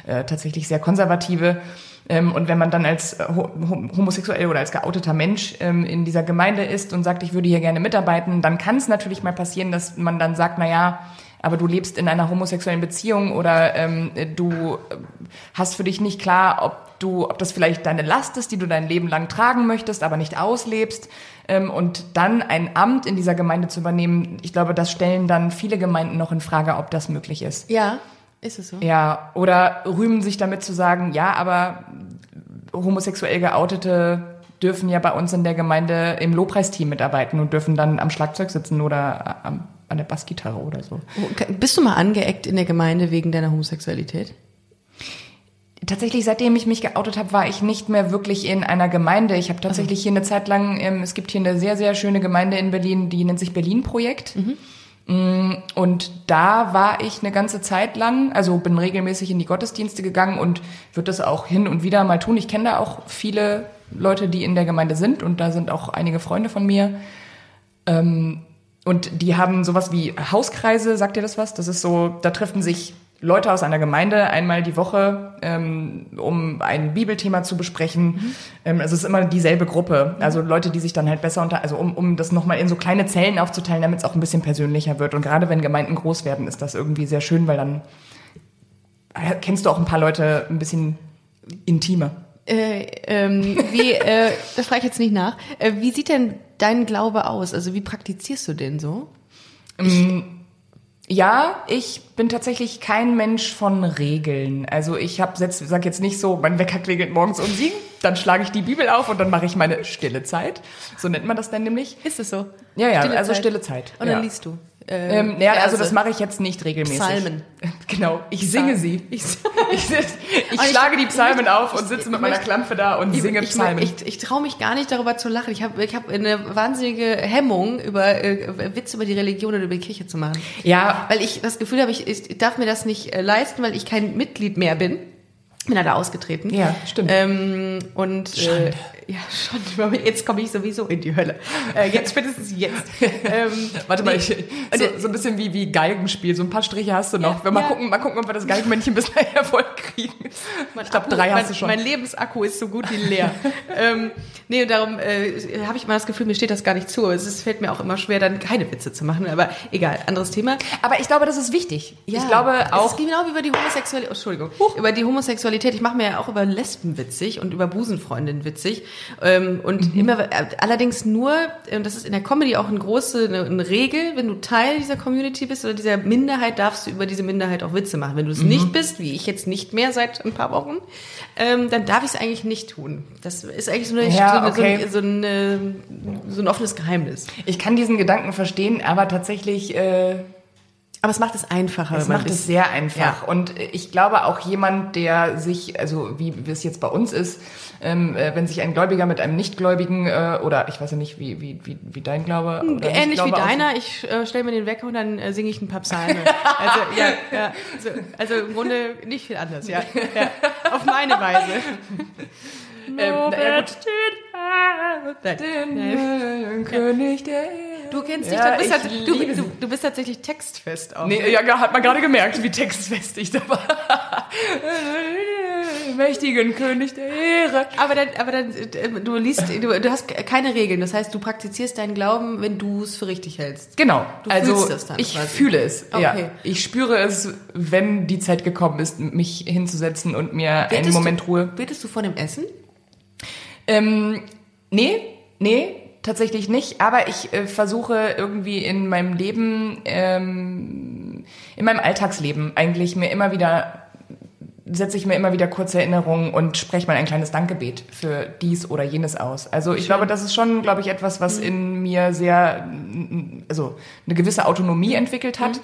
äh, tatsächlich sehr konservative. Ähm, und wenn man dann als ho- homosexuell oder als geouteter Mensch ähm, in dieser Gemeinde ist und sagt, ich würde hier gerne mitarbeiten, dann kann es natürlich mal passieren, dass man dann sagt, na ja, aber du lebst in einer homosexuellen Beziehung oder ähm, du äh, hast für dich nicht klar, ob du, ob das vielleicht deine Last ist, die du dein Leben lang tragen möchtest, aber nicht auslebst. Ähm, und dann ein Amt in dieser Gemeinde zu übernehmen, ich glaube, das stellen dann viele Gemeinden noch in Frage, ob das möglich ist. ja. Ist es so? Ja, oder rühmen sich damit zu sagen, ja, aber homosexuell geoutete dürfen ja bei uns in der Gemeinde im Lobpreisteam mitarbeiten und dürfen dann am Schlagzeug sitzen oder am, an der Bassgitarre oder so. Bist du mal angeeckt in der Gemeinde wegen deiner Homosexualität? Tatsächlich, seitdem ich mich geoutet habe, war ich nicht mehr wirklich in einer Gemeinde. Ich habe tatsächlich hier eine Zeit lang, ähm, es gibt hier eine sehr, sehr schöne Gemeinde in Berlin, die nennt sich Berlin Projekt. Mm, Und da war ich eine ganze Zeit lang, also bin regelmäßig in die Gottesdienste gegangen und würde das auch hin und wieder mal tun. Ich kenne da auch viele Leute, die in der Gemeinde sind und da sind auch einige Freunde von mir. Ähm, und die haben sowas wie Hauskreise, sagt ihr das was? Das ist so, da treffen sich Leute aus einer Gemeinde einmal die Woche, ähm, um ein Bibelthema zu besprechen. Ähm, also es ist immer dieselbe Gruppe. Also Leute, die sich dann halt besser unter, also um, um das nochmal in so kleine Zellen aufzuteilen, damit es auch ein bisschen persönlicher wird. Und gerade wenn Gemeinden groß werden, ist das irgendwie sehr schön, weil dann äh, kennst du auch ein paar Leute ein bisschen intimer. Äh, ähm, wie, äh, das frage ich jetzt nicht nach. Äh, wie sieht denn dein Glaube aus? Also wie praktizierst du den so? Ja, ich bin tatsächlich kein Mensch von Regeln. Also ich habe jetzt sag jetzt nicht so, mein Wecker klingelt morgens um sieben, dann schlage ich die Bibel auf und dann mache ich meine stille Zeit. So nennt man das dann nämlich. Ist es so? Ja, ja, Stille also Zeit. stille Zeit. Und dann ja. liest du. Äh, Ähm, ja, also das mache ich jetzt nicht regelmäßig. Psalmen. Genau, ich singe sie. Ich, Ich, ich, schlage die Psalmen auf und sitze mit meiner Klampfe da und singe ich, Psalmen. Ich, ich traue mich gar nicht darüber zu lachen. Ich habe ich hab eine wahnsinnige Hemmung, über äh, Witze über die Religion oder über die Kirche zu machen. ja, Weil ich das Gefühl habe, ich, ich darf mir das nicht äh, leisten, weil ich kein Mitglied mehr bin. Bin da ausgetreten. Ja, stimmt. Ähm, und äh, ja, schon. Jetzt komme ich sowieso in die Hölle. Äh, jetzt spätestens jetzt. Ähm, warte mal, nee. ich, so, so ein bisschen wie, wie Geigenspiel. So ein paar Striche hast du noch. Ja, wir mal, ja. gucken, mal gucken, ob wir das Geigenmännchen bis nachher voll kriegen. Mein Ich glaube, drei mein, hast du schon. Mein Lebensakku ist so gut wie leer. ähm, nee, und darum äh, habe ich immer das Gefühl, mir steht das gar nicht zu. Es ist, fällt mir auch immer schwer, dann keine Witze zu machen. Aber egal, anderes Thema. Aber ich glaube, das ist wichtig. ich glaube Es auch. ist genau wie über die Homosexualität. Oh, Entschuldigung. Über die Homosexualität. Ich mache mir ja auch über Lesben witzig und über Busenfreundinnen witzig. Ähm, und Mhm. immer, äh, allerdings nur, äh, und das ist in der Comedy auch eine große eine, Regel, wenn du Teil dieser Community bist oder dieser Minderheit, darfst du über diese Minderheit auch Witze machen. Wenn du es Mhm. nicht bist, wie ich jetzt nicht mehr seit ein paar Wochen, ähm, dann darf ich es eigentlich nicht tun. Das ist eigentlich so, eine, Ja, okay. so, ein, so, ein, so ein offenes Geheimnis. Ich kann diesen Gedanken verstehen, aber tatsächlich, äh, Aber es macht es einfacher. es macht es sehr einfach. Ja. Und ich glaube auch jemand, der sich, also wie es jetzt bei uns ist, ähm, äh, wenn sich ein Gläubiger mit einem Nichtgläubigen äh, oder ich weiß ja nicht, wie, wie, wie, wie dein Glaube oder Ähnlich wie deiner, ich äh, stelle mir den Wecker und dann äh, singe ich ein paar Psalmen. Also, ja, ja, also, also im Grunde nicht viel anders, ja. ja. Auf meine Weise. Ähm, na ja, gut. Nein. Den König der Du kennst dich, Ja, du, bist halt, du, du, du bist tatsächlich textfest auch. Nee, ja, hat man gerade gemerkt, wie textfest ich da war. Mächtigen König der Ehre. Aber dann, aber dann, äh, du liest, du, du hast keine Regeln. Das heißt, du praktizierst deinen Glauben, wenn du es für richtig hältst. Genau. Du also fühlst das dann ich quasi. fühle es. Ja. Okay. Ich spüre es, wenn die Zeit gekommen ist, mich hinzusetzen und mir einen Betest Moment du, Ruhe. Betest du vor dem Essen? Ähm, nee, nee, tatsächlich nicht. Aber ich äh, versuche irgendwie in meinem Leben, ähm, in meinem Alltagsleben eigentlich mir immer wieder setze ich mir immer wieder kurze Erinnerungen und spreche mal ein kleines Dankgebet für dies oder jenes aus. Also ich glaube, das ist schon, glaube ich, etwas, was in mir sehr, also eine gewisse Autonomie entwickelt hat.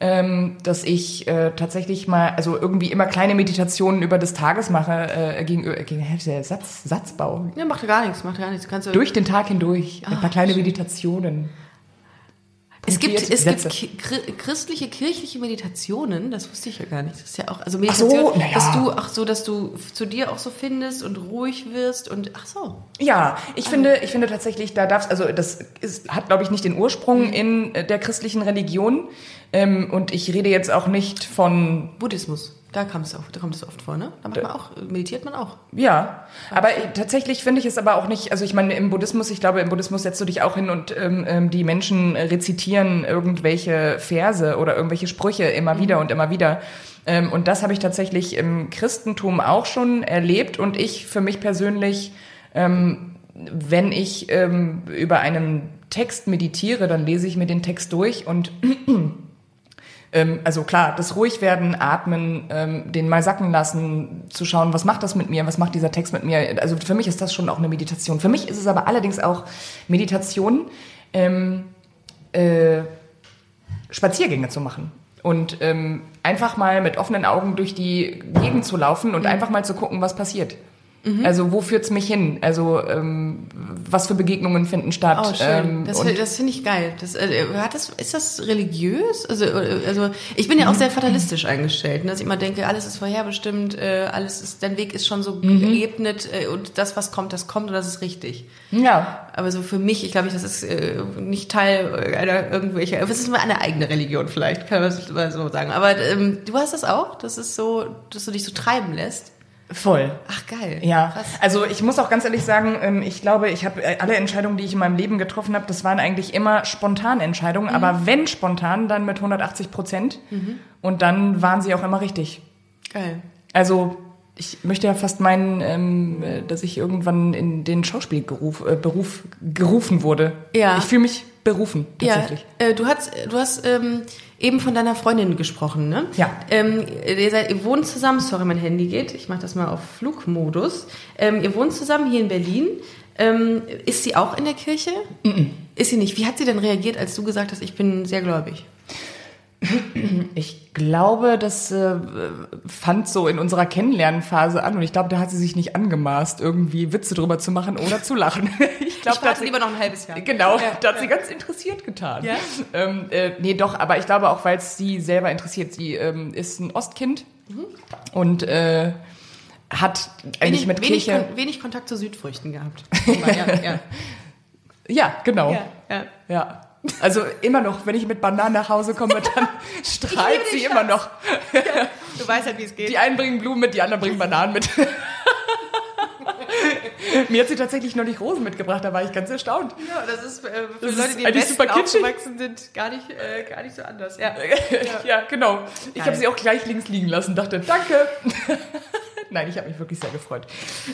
Ähm, dass ich äh, tatsächlich mal, also irgendwie immer kleine Meditationen über des Tages mache, äh, gegen, äh, gegen der Satz, Satzbau. Ja, macht gar nichts, macht gar nichts. Kannst du, Durch den Tag hindurch. Ein Ah, paar kleine Meditationen. Es gibt, es gibt christliche, kirchliche Meditationen, das wusste ich ja gar nicht. Das ist ja auch, also Ach so, Meditation, ja. dass du, ach so, dass du zu dir auch so findest und ruhig wirst und, ach so. Ja, ich finde, ich finde tatsächlich, da darfst, also das ist, hat, glaube ich, nicht den Mhm. Ursprung in äh, der christlichen Religion. Ähm, und ich rede jetzt auch nicht von, Buddhismus, da kommt es da kommt es oft vor, ne? Da macht man auch, meditiert man auch. ja, aber tatsächlich finde ich es aber auch nicht, also ich meine, im Buddhismus, ich glaube, im Buddhismus setzt du dich auch hin und ähm, ähm, die Menschen rezitieren irgendwelche Verse oder irgendwelche Sprüche Mhm. immer wieder und immer wieder. Ähm, und das habe ich tatsächlich im Christentum auch schon erlebt und ich für mich persönlich ähm, wenn ich ähm, über einen Text meditiere, dann lese ich mir den Text durch und Ähm, also klar, das ruhig werden, atmen, ähm, den mal sacken lassen, zu schauen, was macht das mit mir, was macht dieser Text mit mir. Also für mich ist das schon auch eine Meditation. Für mich ist es aber allerdings auch Meditation, ähm, äh, Spaziergänge zu machen und ähm, einfach mal mit offenen Augen durch die Gegend zu laufen und mhm. einfach mal zu gucken, was passiert. Mhm. Also wo führt's mich hin? Also ähm, was für Begegnungen finden statt? Oh, schön. Ähm, das, das finde ich geil. Das, äh, hat das, ist das religiös? Also, äh, also ich bin ja auch sehr fatalistisch eingestellt, ne? dass ich immer denke, alles ist vorherbestimmt, äh, alles ist, dein Weg ist schon so mhm. geebnet äh, und das, was kommt, das kommt und das ist richtig. Ja. Aber so für mich, ich glaube, das ist äh, nicht Teil einer irgendwelcher, es ist immer eine eigene Religion vielleicht, kann man das mal so sagen. Aber ähm, du hast das auch, das ist so, dass du dich so treiben lässt. Voll. Ach geil. Ja. Krass. Also ich muss auch ganz ehrlich sagen, ähm, ich glaube, ich habe äh, alle Entscheidungen, die ich in meinem Leben getroffen habe, das waren eigentlich immer spontane Entscheidungen. Mhm. Aber wenn spontan, dann mit 180 Prozent. Mhm. Und dann waren sie auch immer richtig. Geil. Also ich möchte ja fast meinen, ähm, äh, dass ich irgendwann in den Schauspielberuf äh, Beruf gerufen wurde. Ja. Ich fühle mich berufen tatsächlich. Ja. Du hast, du hast ähm, eben von deiner Freundin gesprochen, ne? Ja. Ähm, ihr, seid, ihr wohnt zusammen, sorry, mein Handy geht, ich mache das mal auf Flugmodus. Ähm, ihr wohnt zusammen hier in Berlin. Ähm, ist sie auch in der Kirche? Mm -mm. Ist sie nicht. Wie hat sie denn reagiert, als du gesagt hast, ich bin sehr gläubig? Ich glaube, das äh, fand so in unserer Kennenlernphase an und ich glaube, da hat sie sich nicht angemaßt, irgendwie Witze drüber zu machen oder zu lachen. ich glaube, da hat sie lieber noch ein halbes Jahr. Genau, ja, da hat ja. sie ganz interessiert getan. Ja? Ähm, äh, nee, doch, aber ich glaube auch, weil es sie selber interessiert. Sie ähm, ist ein Ostkind mhm. und äh, hat eigentlich wenig, mit wenig Kirche... Kon wenig Kontakt zu Südfrüchten gehabt. ja, ja. ja, genau. Ja, ja. Also immer noch, wenn ich mit Bananen nach Hause komme, dann strahlt sie Schatz. immer noch. Ja, du weißt halt, wie es geht. Die einen bringen Blumen mit, die anderen bringen Bananen mit. Mir hat sie tatsächlich noch nicht Rosen mitgebracht, da war ich ganz erstaunt. Ja, das ist äh, für das Leute, die im Westen aufgewachsen sind, gar nicht, äh, gar nicht so anders. Ja, ja. ja genau. Ich habe sie auch gleich links liegen lassen, dachte, danke. Nein, ich habe mich wirklich sehr gefreut.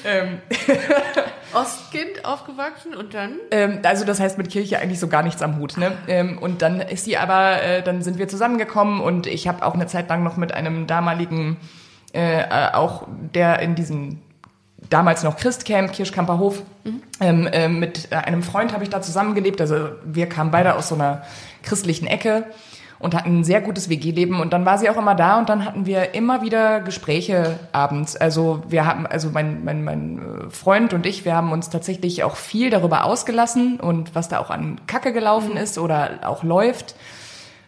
Ähm. Ostkind aufgewachsen und dann? Ähm, also das heißt mit Kirche eigentlich so gar nichts am Hut. Ne? Ähm, und dann ist sie aber, äh, dann sind wir zusammengekommen und ich habe auch eine Zeit lang noch mit einem damaligen, äh, äh auch der in diesem damals noch Christcamp, Kirschkamper Hof, mhm. ähm, äh, mit einem Freund habe ich da zusammengelebt. Also wir kamen beide aus so einer christlichen Ecke und hatten ein sehr gutes WG-Leben und dann war sie auch immer da und dann hatten wir immer wieder Gespräche abends. Also wir haben, also mein, mein, mein äh, Freund und ich, wir haben uns tatsächlich auch viel darüber ausgelassen und was da auch an Kacke gelaufen mhm. ist oder auch läuft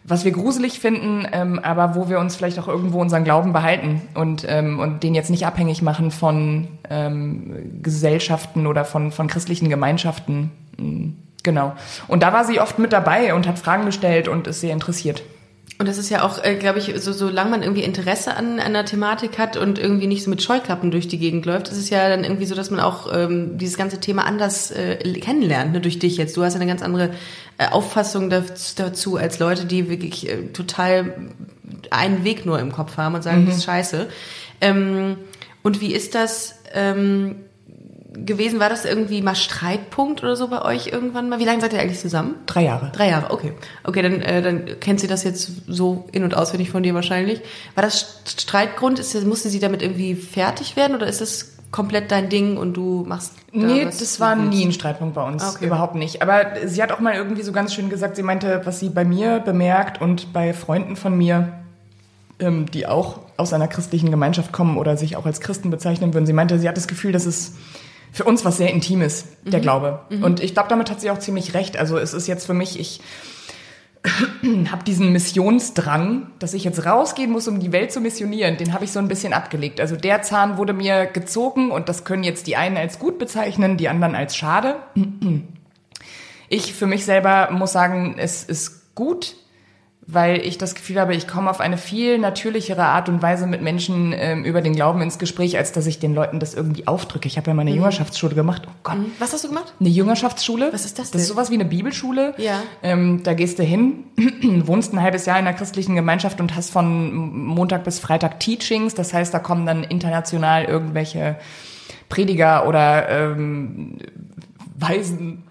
was wir gruselig finden, ähm, aber wo wir uns vielleicht auch irgendwo unseren Glauben behalten und, ähm, und den jetzt nicht abhängig machen von ähm, Gesellschaften oder von, von christlichen Gemeinschaften. Mhm. Genau. Und da war sie oft mit dabei und hat Fragen gestellt und ist sehr interessiert. Und das ist ja auch, äh, glaube ich, so solange man irgendwie Interesse an einer Thematik hat und irgendwie nicht so mit Scheuklappen durch die Gegend läuft, ist es ja dann irgendwie so, dass man auch ähm, dieses ganze Thema anders äh, kennenlernt, ne, durch dich jetzt. Du hast eine ganz andere äh, Auffassung dazu als Leute, die wirklich äh, total einen Weg nur im Kopf haben und sagen, mhm. das ist scheiße. Ähm, und wie ist das? Ähm, gewesen? War das irgendwie mal Streitpunkt oder so bei euch irgendwann mal? Wie lange seid ihr eigentlich zusammen? Drei Jahre. Drei Jahre, okay. Okay, dann, äh, dann kennt sie das jetzt so in- und auswendig von dir wahrscheinlich. War das Streitgrund? Ist, musste sie damit irgendwie fertig werden oder ist das komplett dein Ding und du machst da Nee, das war nie ein Streitpunkt bei uns. Okay. Überhaupt nicht. Aber sie hat auch mal irgendwie so ganz schön gesagt, sie meinte, was sie bei mir bemerkt und bei Freunden von mir, ähm, die auch aus einer christlichen Gemeinschaft kommen oder sich auch als Christen bezeichnen würden. Sie meinte, sie hat das Gefühl, dass es für uns was sehr Intimes, der mhm. Glaube. Mhm. Und ich glaube, damit hat sie auch ziemlich recht. Also es ist jetzt für mich, ich habe diesen Missionsdrang, dass ich jetzt rausgehen muss, um die Welt zu missionieren, den habe ich so ein bisschen abgelegt. Also der Zahn wurde mir gezogen und das können jetzt die einen als gut bezeichnen, die anderen als schade. Ich für mich selber muss sagen, es ist gut, weil ich das Gefühl habe, ich komme auf eine viel natürlichere Art und Weise mit Menschen ähm, über den Glauben ins Gespräch, als dass ich den Leuten das irgendwie aufdrücke. Ich habe ja mal eine mhm. Jüngerschaftsschule gemacht. Oh Gott. Mhm. Was hast du gemacht? Eine Jüngerschaftsschule. Was ist das denn? Das ist sowas wie eine Bibelschule. Ja. Ähm, da gehst du hin, wohnst ein halbes Jahr in einer christlichen Gemeinschaft und hast von Montag bis Freitag Teachings. Das heißt, da kommen dann international irgendwelche Prediger oder ähm, Weisen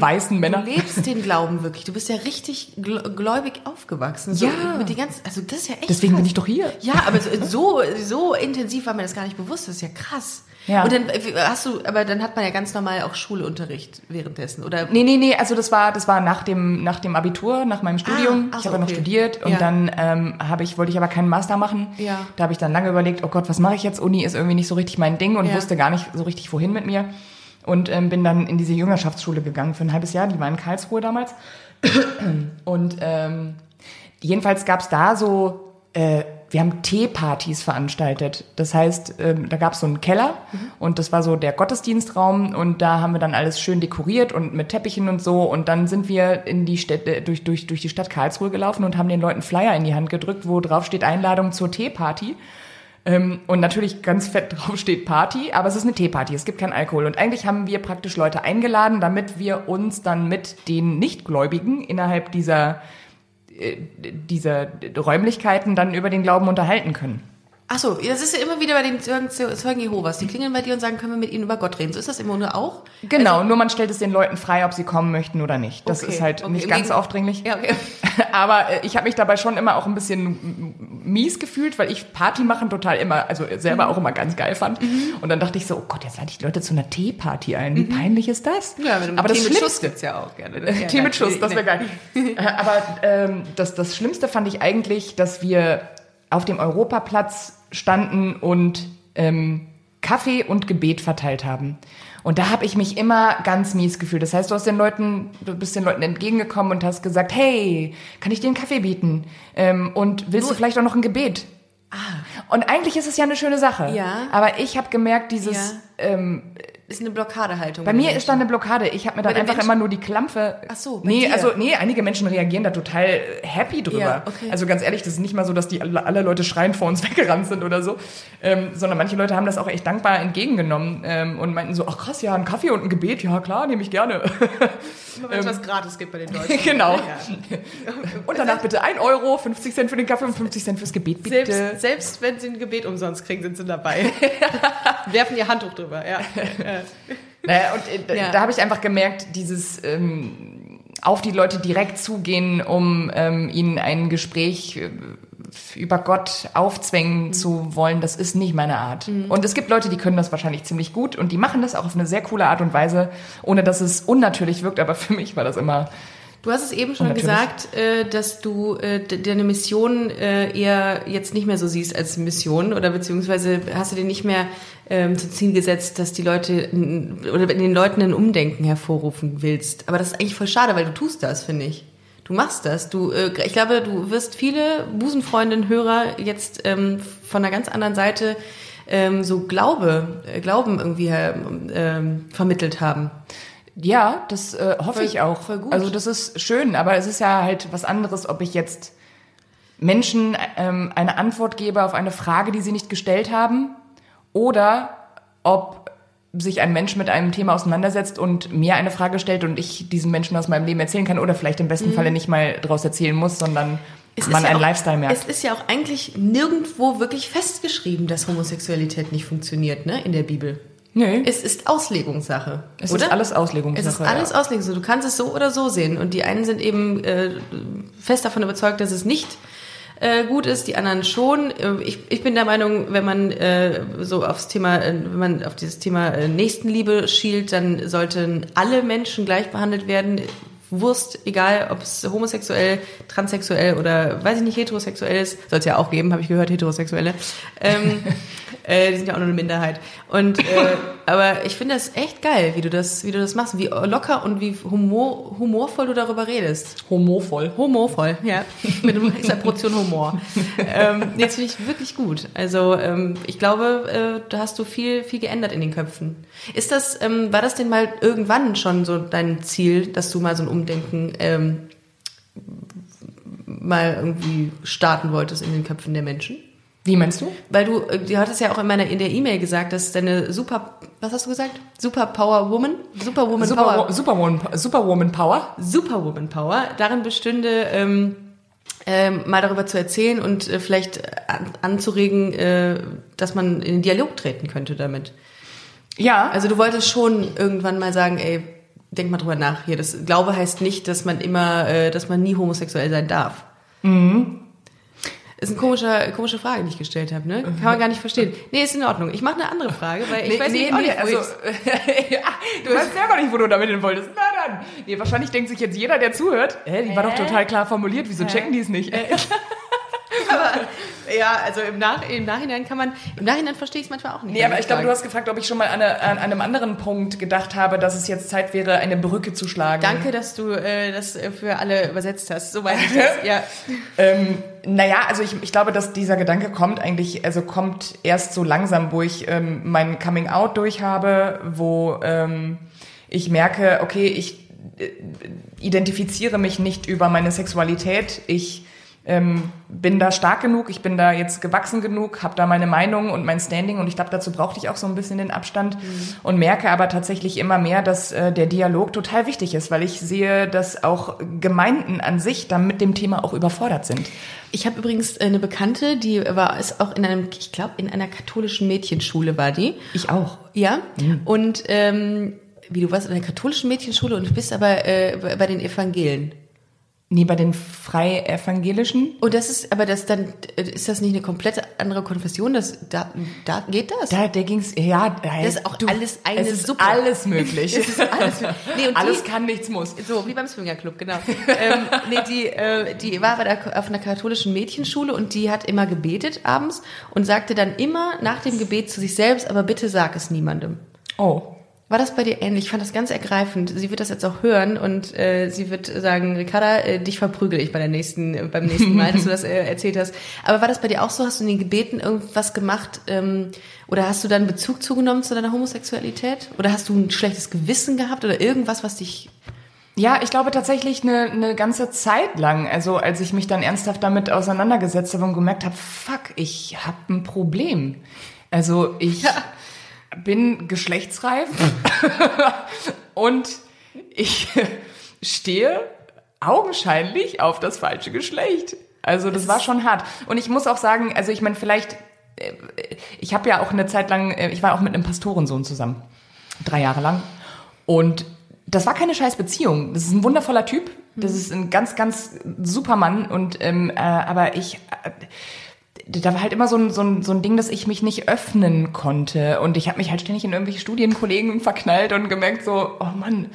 weißen Männer. Du lebst den Glauben wirklich. Du bist ja richtig gl- gläubig aufgewachsen. So, Ja. Mit die ganzen, also das ist ja echt Deswegen krass. bin ich doch hier. Ja, aber so, so, intensiv war mir das gar nicht bewusst. Das ist ja krass. Ja. Und dann äh, hast du, aber dann hat man ja ganz normal auch Schulunterricht währenddessen, oder? Nee, nee, nee, also das war, das war nach dem, nach dem Abitur, nach meinem Studium. ach ich so, habe ja noch okay. studiert und Ja. dann ähm, habe ich, wollte ich aber keinen Master machen. Ja. Da habe ich dann lange überlegt, oh Gott, was mache ich jetzt? Uni ist irgendwie nicht so richtig mein Ding und Ja. wusste gar nicht so richtig, wohin mit mir. Und ähm, bin dann in diese Jüngerschaftsschule gegangen für ein halbes Jahr, die war in Karlsruhe damals. Und ähm, jedenfalls gab's da so, äh, wir haben Teepartys veranstaltet. Das heißt, ähm, da gab's so einen Keller und das war so der Gottesdienstraum und da haben wir dann alles schön dekoriert und mit Teppichen und so und dann sind wir in die Städte, durch, durch, durch die Stadt Karlsruhe gelaufen und haben den Leuten Flyer in die Hand gedrückt, wo drauf steht Einladung zur Teeparty. Ähm, und natürlich ganz fett drauf steht Party, aber es ist eine Teeparty, es gibt keinen Alkohol. Und eigentlich haben wir praktisch Leute eingeladen, damit wir uns dann mit den Nichtgläubigen innerhalb dieser, äh, dieser Räumlichkeiten dann über den Glauben unterhalten können. Ach so, das ist ja immer wieder bei den Zeugen, Jehovas. Die klingeln bei dir und sagen, können wir mit ihnen über Gott reden. So ist das immer nur auch? Genau, nur man stellt es den Leuten frei, ob sie kommen möchten oder nicht. Das Okay, ist halt okay, nicht im ganz Gegen- aufdringlich. Ja, okay. Aber äh, ich habe mich dabei schon immer auch ein bisschen mies gefühlt, weil ich Party machen total immer, also selber Mhm. auch immer ganz geil fand. Und dann dachte ich so, oh Gott, jetzt lade ich die Leute zu einer Teeparty ein. Wie peinlich ist das? Mhm. Ja, mit Aber das Tee mit Schuss gibt's ja auch gerne. äh, Tee mit Schuss, das wäre geil. Äh, Aber ähm, das, das Schlimmste fand ich eigentlich, dass wir auf dem Europaplatz standen und ähm, Kaffee und Gebet verteilt haben. Und da habe ich mich immer ganz mies gefühlt. Das heißt, du hast den Leuten, du bist den Leuten entgegengekommen und hast gesagt, hey, kann ich dir einen Kaffee bieten? Ähm, und willst du vielleicht auch noch ein Gebet? Und eigentlich ist es ja eine schöne Sache. Ja. Aber ich habe gemerkt, dieses Ja. ähm, Ist eine Blockadehaltung. bei mir ist da eine Blockade. Ich habe mir dann einfach Menschen- immer nur die Klampfe. Ach so, bei nee, dir. also nee, einige Menschen reagieren da total äh, happy drüber. Ja, okay. Also ganz ehrlich, das ist nicht mal so, dass die alle, alle Leute schreiend vor uns weggerannt sind oder so, ähm, sondern manche Leute haben das auch echt dankbar entgegengenommen ähm, und meinten so, ach krass, ja, ein Kaffee und ein Gebet, ja klar, nehme ich gerne. wenn es was gratis gibt bei den Deutschen. genau. Ja. Und danach bitte 1 Euro, 50 Cent für den Kaffee und 50 Cent fürs Gebet, bitte. Selbst, selbst wenn sie ein Gebet umsonst kriegen, sind sie dabei. Werfen ihr Handtuch drüber, ja. Naja, und äh, da- Ja. da habe ich einfach gemerkt, dieses ähm, auf die Leute direkt zugehen, um ähm, ihnen ein Gespräch äh, über Gott aufzwängen Mhm. zu wollen, das ist nicht meine Art. Und es gibt Leute, die können das wahrscheinlich ziemlich gut und die machen das auch auf eine sehr coole Art und Weise, ohne dass es unnatürlich wirkt, aber für mich war das immer Du hast es eben schon gesagt, äh, dass du äh, de- deine Mission äh, eher jetzt nicht mehr so siehst als Mission oder beziehungsweise hast du dir nicht mehr ähm, zum Ziel gesetzt, dass die Leute oder in den Leuten ein Umdenken hervorrufen willst. Aber das ist eigentlich voll schade, weil du tust das, finde ich. Du machst das. Du, äh, ich glaube, du wirst viele Busenfreundinnen, Hörer jetzt ähm, von einer ganz anderen Seite ähm, so Glaube, äh, Glauben irgendwie ähm, vermittelt haben. Ja, das äh, hoffe Voll- ich auch. voll gut. Also das ist schön, aber es ist ja halt was anderes, ob ich jetzt Menschen ähm, eine Antwort gebe auf eine Frage, die sie nicht gestellt haben, oder ob sich ein Mensch mit einem Thema auseinandersetzt und mir eine Frage stellt und ich diesem Menschen aus meinem Leben erzählen kann oder vielleicht im besten Falle nicht mal draus erzählen muss, sondern Mhm. Es man ja einen auch, Lifestyle merkt. Es ist ja auch eigentlich nirgendwo wirklich festgeschrieben, dass Homosexualität nicht funktioniert, ne, in der Bibel. Nö, Es ist Auslegungssache. es oder? ist alles Es Auslegungssache. ist alles ja. Auslegungssache. Du kannst es so oder so sehen. Und die einen sind eben äh, fest davon überzeugt, dass es nicht äh, gut ist, die anderen schon. Äh, Ich, ich bin der Meinung, wenn man äh, so aufs Thema, äh, wenn man auf dieses Thema äh, Nächstenliebe schielt, dann sollten alle Menschen gleich behandelt werden. Wurst, egal ob es homosexuell, transsexuell oder weiß ich nicht, heterosexuell ist, soll es ja auch geben, habe ich gehört, Heterosexuelle. Ähm, äh, die sind ja auch nur eine Minderheit. Und äh, aber ich finde das echt geil, wie du das, wie du das machst, wie locker und wie humor, humorvoll du darüber redest. Homovoll. Humorvoll, ja. Mit einer Portion Humor. ähm, jetzt finde ich wirklich gut. Also ähm, ich glaube, äh, da hast du viel, viel geändert in den Köpfen. Ist das, ähm, war das denn mal irgendwann schon so dein Ziel, dass du mal so ein Umdenken ähm, mal irgendwie starten wolltest in den Köpfen der Menschen? Wie meinst du? Weil du, äh, du hattest ja auch in meiner in der E-Mail gesagt, dass deine super, was hast du gesagt? Super Power Woman, Superwoman Power, Super, Superwoman, Superwoman Power. Superwoman Power darin bestünde, ähm, ähm, mal darüber zu erzählen und äh, vielleicht an, anzuregen, äh, dass man in den Dialog treten könnte damit. Ja, Also du wolltest schon irgendwann mal sagen, ey, denk mal drüber nach hier. Das Glaube heißt nicht, dass man immer, äh, dass man nie homosexuell sein darf. Mhm. Ist eine komische, komische Frage, die ich gestellt habe, ne? Kann man gar nicht verstehen. Nee, ist in Ordnung. Ich mache eine andere Frage, weil ich weiß nicht, auch nicht, also, ja, du weißt selber nicht, wo du damit hin wolltest. Na dann. Nee, wahrscheinlich denkt sich jetzt jeder, der zuhört, hä, die war doch total klar formuliert, wieso checken die es nicht? Ja, also im, Nach im Nachhinein kann man, im Nachhinein verstehe ich es manchmal auch nicht. Nee, aber ich glaube, du hast gefragt, ob ich schon mal an, eine, an einem anderen Punkt gedacht habe, dass es jetzt Zeit wäre, eine Brücke zu schlagen. Danke, dass du äh, das äh, für alle übersetzt hast. So meine ich das. Ja. Ähm, naja, also ich, ich glaube, dass dieser Gedanke kommt eigentlich, also kommt erst so langsam, wo ich ähm, mein Coming Out durch habe, wo ähm, ich merke, okay, ich äh, identifiziere mich nicht über meine Sexualität. Ich ähm, bin da stark genug, ich bin da jetzt gewachsen genug, habe da meine Meinung und mein Standing und ich glaube, dazu brauchte ich auch so ein bisschen den Abstand und merke aber tatsächlich immer mehr, dass äh, der Dialog total wichtig ist, weil ich sehe, dass auch Gemeinden an sich dann mit dem Thema auch überfordert sind. Ich habe übrigens äh, eine Bekannte, die war ist auch in einem, ich glaube, in einer katholischen Mädchenschule war die. Ich auch. Ja. Und ähm, wie du warst in einer katholischen Mädchenschule und du bist aber äh, bei den Evangelien. Nee, bei den Freievangelischen. Und das ist, aber das dann, ist das nicht eine komplett andere Konfession? Das, da, da geht das? Da, der ging's, ja, Das ist auch alles eine es ist Suppe. alles möglich. Es ist alles, nee, und alles die, kann, nichts muss. So, wie beim Swingerclub, genau. ähm, nee, die, äh, die war bei der, auf einer katholischen Mädchenschule und die hat immer gebetet abends und sagte dann immer nach dem Gebet zu sich selbst, aber bitte sag es niemandem. Oh. War das bei dir ähnlich? Ich fand das ganz ergreifend. Sie wird das jetzt auch hören und äh, sie wird sagen, Ricarda, äh, dich verprügel ich bei der nächsten, äh, beim nächsten Mal, dass du das äh, erzählt hast. Aber war das bei dir auch so? Hast du in den Gebeten irgendwas gemacht? Ähm, oder hast du dann Bezug zugenommen zu deiner Homosexualität? Oder hast du ein schlechtes Gewissen gehabt oder irgendwas, was dich Ja, ich glaube tatsächlich eine, eine ganze Zeit lang, also als ich mich dann ernsthaft damit auseinandergesetzt habe und gemerkt habe, fuck, ich habe ein Problem. Also ich bin geschlechtsreif und ich stehe augenscheinlich auf das falsche Geschlecht. Also das war schon hart. Und ich muss auch sagen, also ich meine, vielleicht, äh, ich habe ja auch eine Zeit lang, äh, ich war auch mit einem Pastorensohn zusammen, drei Jahre lang. Und das war keine scheiß Beziehung. Das ist ein wundervoller Typ. Das ist ein ganz, ganz super Mann. Und ähm, äh, aber ich, äh, da war halt immer so ein, so, ein, so ein Ding, dass ich mich nicht öffnen konnte. Und ich habe mich halt ständig in irgendwelche Studienkollegen verknallt und gemerkt so, oh Mann,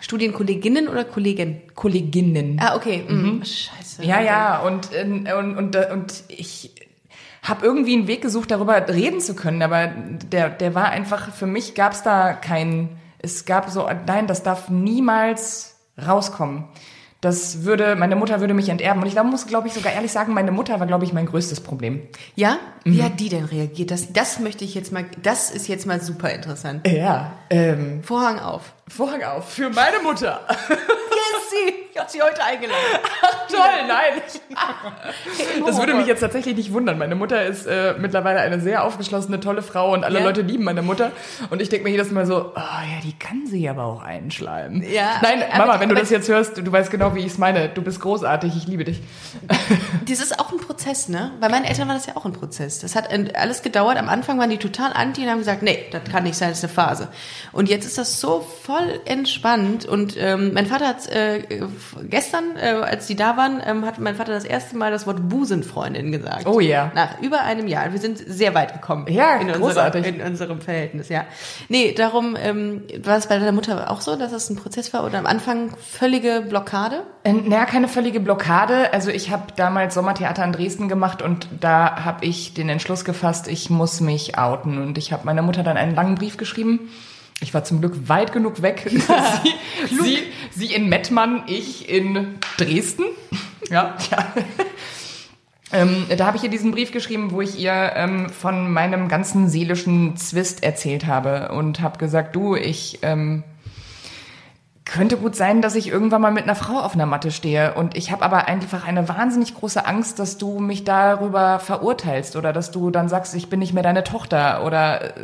Studienkolleginnen oder Kollegen? Kolleginnen. Ah, okay. Mhm. Scheiße. Ja, ja, und, ähm, und, und, und ich habe irgendwie einen Weg gesucht, darüber reden zu können, aber der, der war einfach, für mich gab es da kein, es gab so, nein, das darf niemals rauskommen. Das würde, meine Mutter würde mich enterben. Und ich muss, glaube ich, sogar ehrlich sagen, meine Mutter war, glaube ich, mein größtes Problem. Ja? Wie Mhm. hat die denn reagiert? Das, das möchte ich jetzt mal, das ist jetzt mal super interessant. Ja. Ähm, Vorhang auf. Vorhang auf für meine Mutter. Sie. Ich habe sie heute eingeladen. Toll, nein. Das würde mich jetzt tatsächlich nicht wundern. Meine Mutter ist äh, mittlerweile eine sehr aufgeschlossene, tolle Frau und alle Ja. Leute lieben meine Mutter. Und ich denke mir jedes Mal so, oh ja, die kann sie aber auch einschleimen. Ja, Nein, aber- Mama, wenn du das jetzt hörst, du, weißt genau, wie ich es meine. Du bist großartig, ich liebe dich. Das ist auch ein Prozess, ne? Bei meinen Eltern war das ja auch ein Prozess. Das hat alles gedauert. Am Anfang waren die total anti und haben gesagt, nee, das kann nicht sein, das ist eine Phase. Und jetzt ist das so voll entspannt. Und ähm, mein Vater hat äh, gestern, äh, als die da waren, ähm, hat mein Vater das erste Mal das Wort Busenfreundin gesagt. Oh ja. Nach über einem Jahr. Wir sind sehr weit gekommen. Ja, in großartig. Unserem, in unserem Verhältnis, ja. Nee, darum ähm, war es bei deiner Mutter auch so, dass es ein Prozess war oder am Anfang völlige Blockade? Äh, Naja, keine völlige Blockade. Also ich habe damals Sommertheater in Dresden gemacht und da habe ich den Entschluss gefasst, ich muss mich outen. Und ich habe meiner Mutter dann einen langen Brief geschrieben. Ich war zum Glück weit genug weg. sie, sie, sie in Mettmann, ich in Dresden. Ja, ja. Ähm, da habe ich ihr diesen Brief geschrieben, wo ich ihr ähm, von meinem ganzen seelischen Zwist erzählt habe und habe gesagt, du, ich ähm, könnte gut sein, dass ich irgendwann mal mit einer Frau auf einer Matte stehe. Und ich habe aber einfach eine wahnsinnig große Angst, dass du mich darüber verurteilst oder dass du dann sagst, ich bin nicht mehr deine Tochter oder äh,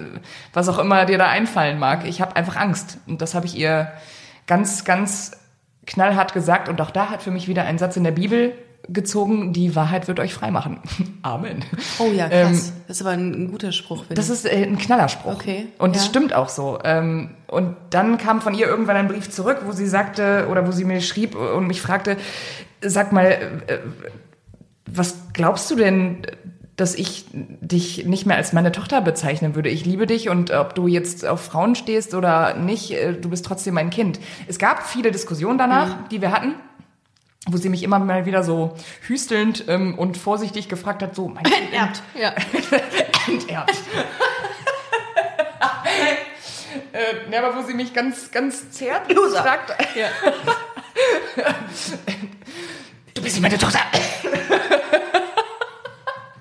was auch immer dir da einfallen mag. Ich habe einfach Angst. Und das habe ich ihr ganz, ganz knallhart gesagt. Und auch da hat für mich wieder ein Satz in der Bibel gezogen, die Wahrheit wird euch freimachen. Amen. Oh ja, krass. das ist aber ein, ein guter Spruch. finde Das ist äh, ein Knallerspruch. Okay, Und das ja. stimmt auch so. Ähm, und dann kam von ihr irgendwann ein Brief zurück, wo sie sagte, oder wo sie mir schrieb und mich fragte, sag mal, äh, was glaubst du denn, dass ich dich nicht mehr als meine Tochter bezeichnen würde? Ich liebe dich und ob du jetzt auf Frauen stehst oder nicht, äh, du bist trotzdem mein Kind. Es gab viele Diskussionen danach, die wir hatten. Wo sie mich immer mal wieder so hüstelnd ähm, und vorsichtig gefragt hat, so, mein Kind, Enterbt. Ja. enterbt. äh, ja, aber wo sie mich ganz, ganz zärtlich Loser. fragt, ja. du bist nicht meine Tochter.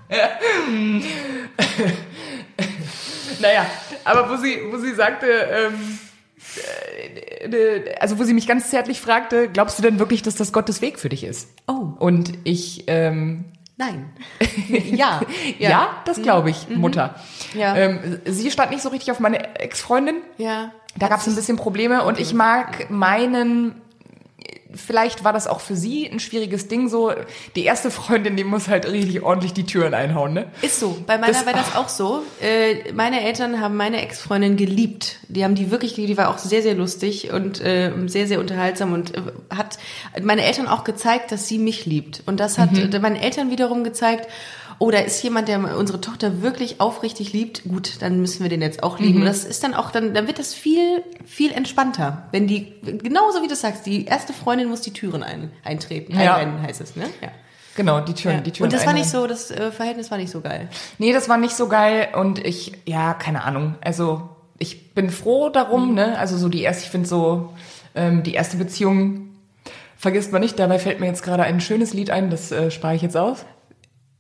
naja, aber wo sie, wo sie sagte, ähm, äh, also wo sie mich ganz zärtlich fragte, glaubst du denn wirklich, dass das Gottes Weg für dich ist? Oh. Und ich, ähm, Nein. ja. ja, das glaube ich, Mutter. Ja. Ähm, sie stand nicht so richtig auf meine Ex-Freundin. Ja. Da gab es ein bisschen Probleme und ich mag meinen, vielleicht war das auch für sie ein schwieriges Ding so, die erste Freundin, die muss halt richtig ordentlich die Türen einhauen, ne? Ist so. Bei meiner Das- war das auch so. Äh, meine Eltern haben meine Ex-Freundin geliebt. Die haben die wirklich geliebt. Die war auch sehr, sehr lustig und äh, sehr, sehr unterhaltsam und äh, hat meine Eltern auch gezeigt, dass sie mich liebt. Und das hat Mhm. äh, meine Eltern wiederum gezeigt, oh, da ist jemand, der unsere Tochter wirklich aufrichtig liebt. Gut, dann müssen wir den jetzt auch Mhm. lieben. Und das ist dann auch, dann, dann wird das viel, viel entspannter. Wenn die, genauso wie du sagst, die erste Freundin muss die Türen ein, eintreten. Ja. Einrennen heißt es, ne? Ja. Genau, die Türen, ja. die Türen. Und das war nicht so, das äh, Verhältnis war nicht so geil. Nee, das war nicht so geil und ich, ja, keine Ahnung. Also ich bin froh darum, ne? Also so die erste, ich finde so, ähm, die erste Beziehung vergisst man nicht. Dabei fällt mir jetzt gerade ein schönes Lied ein, das äh, spare ich jetzt aus.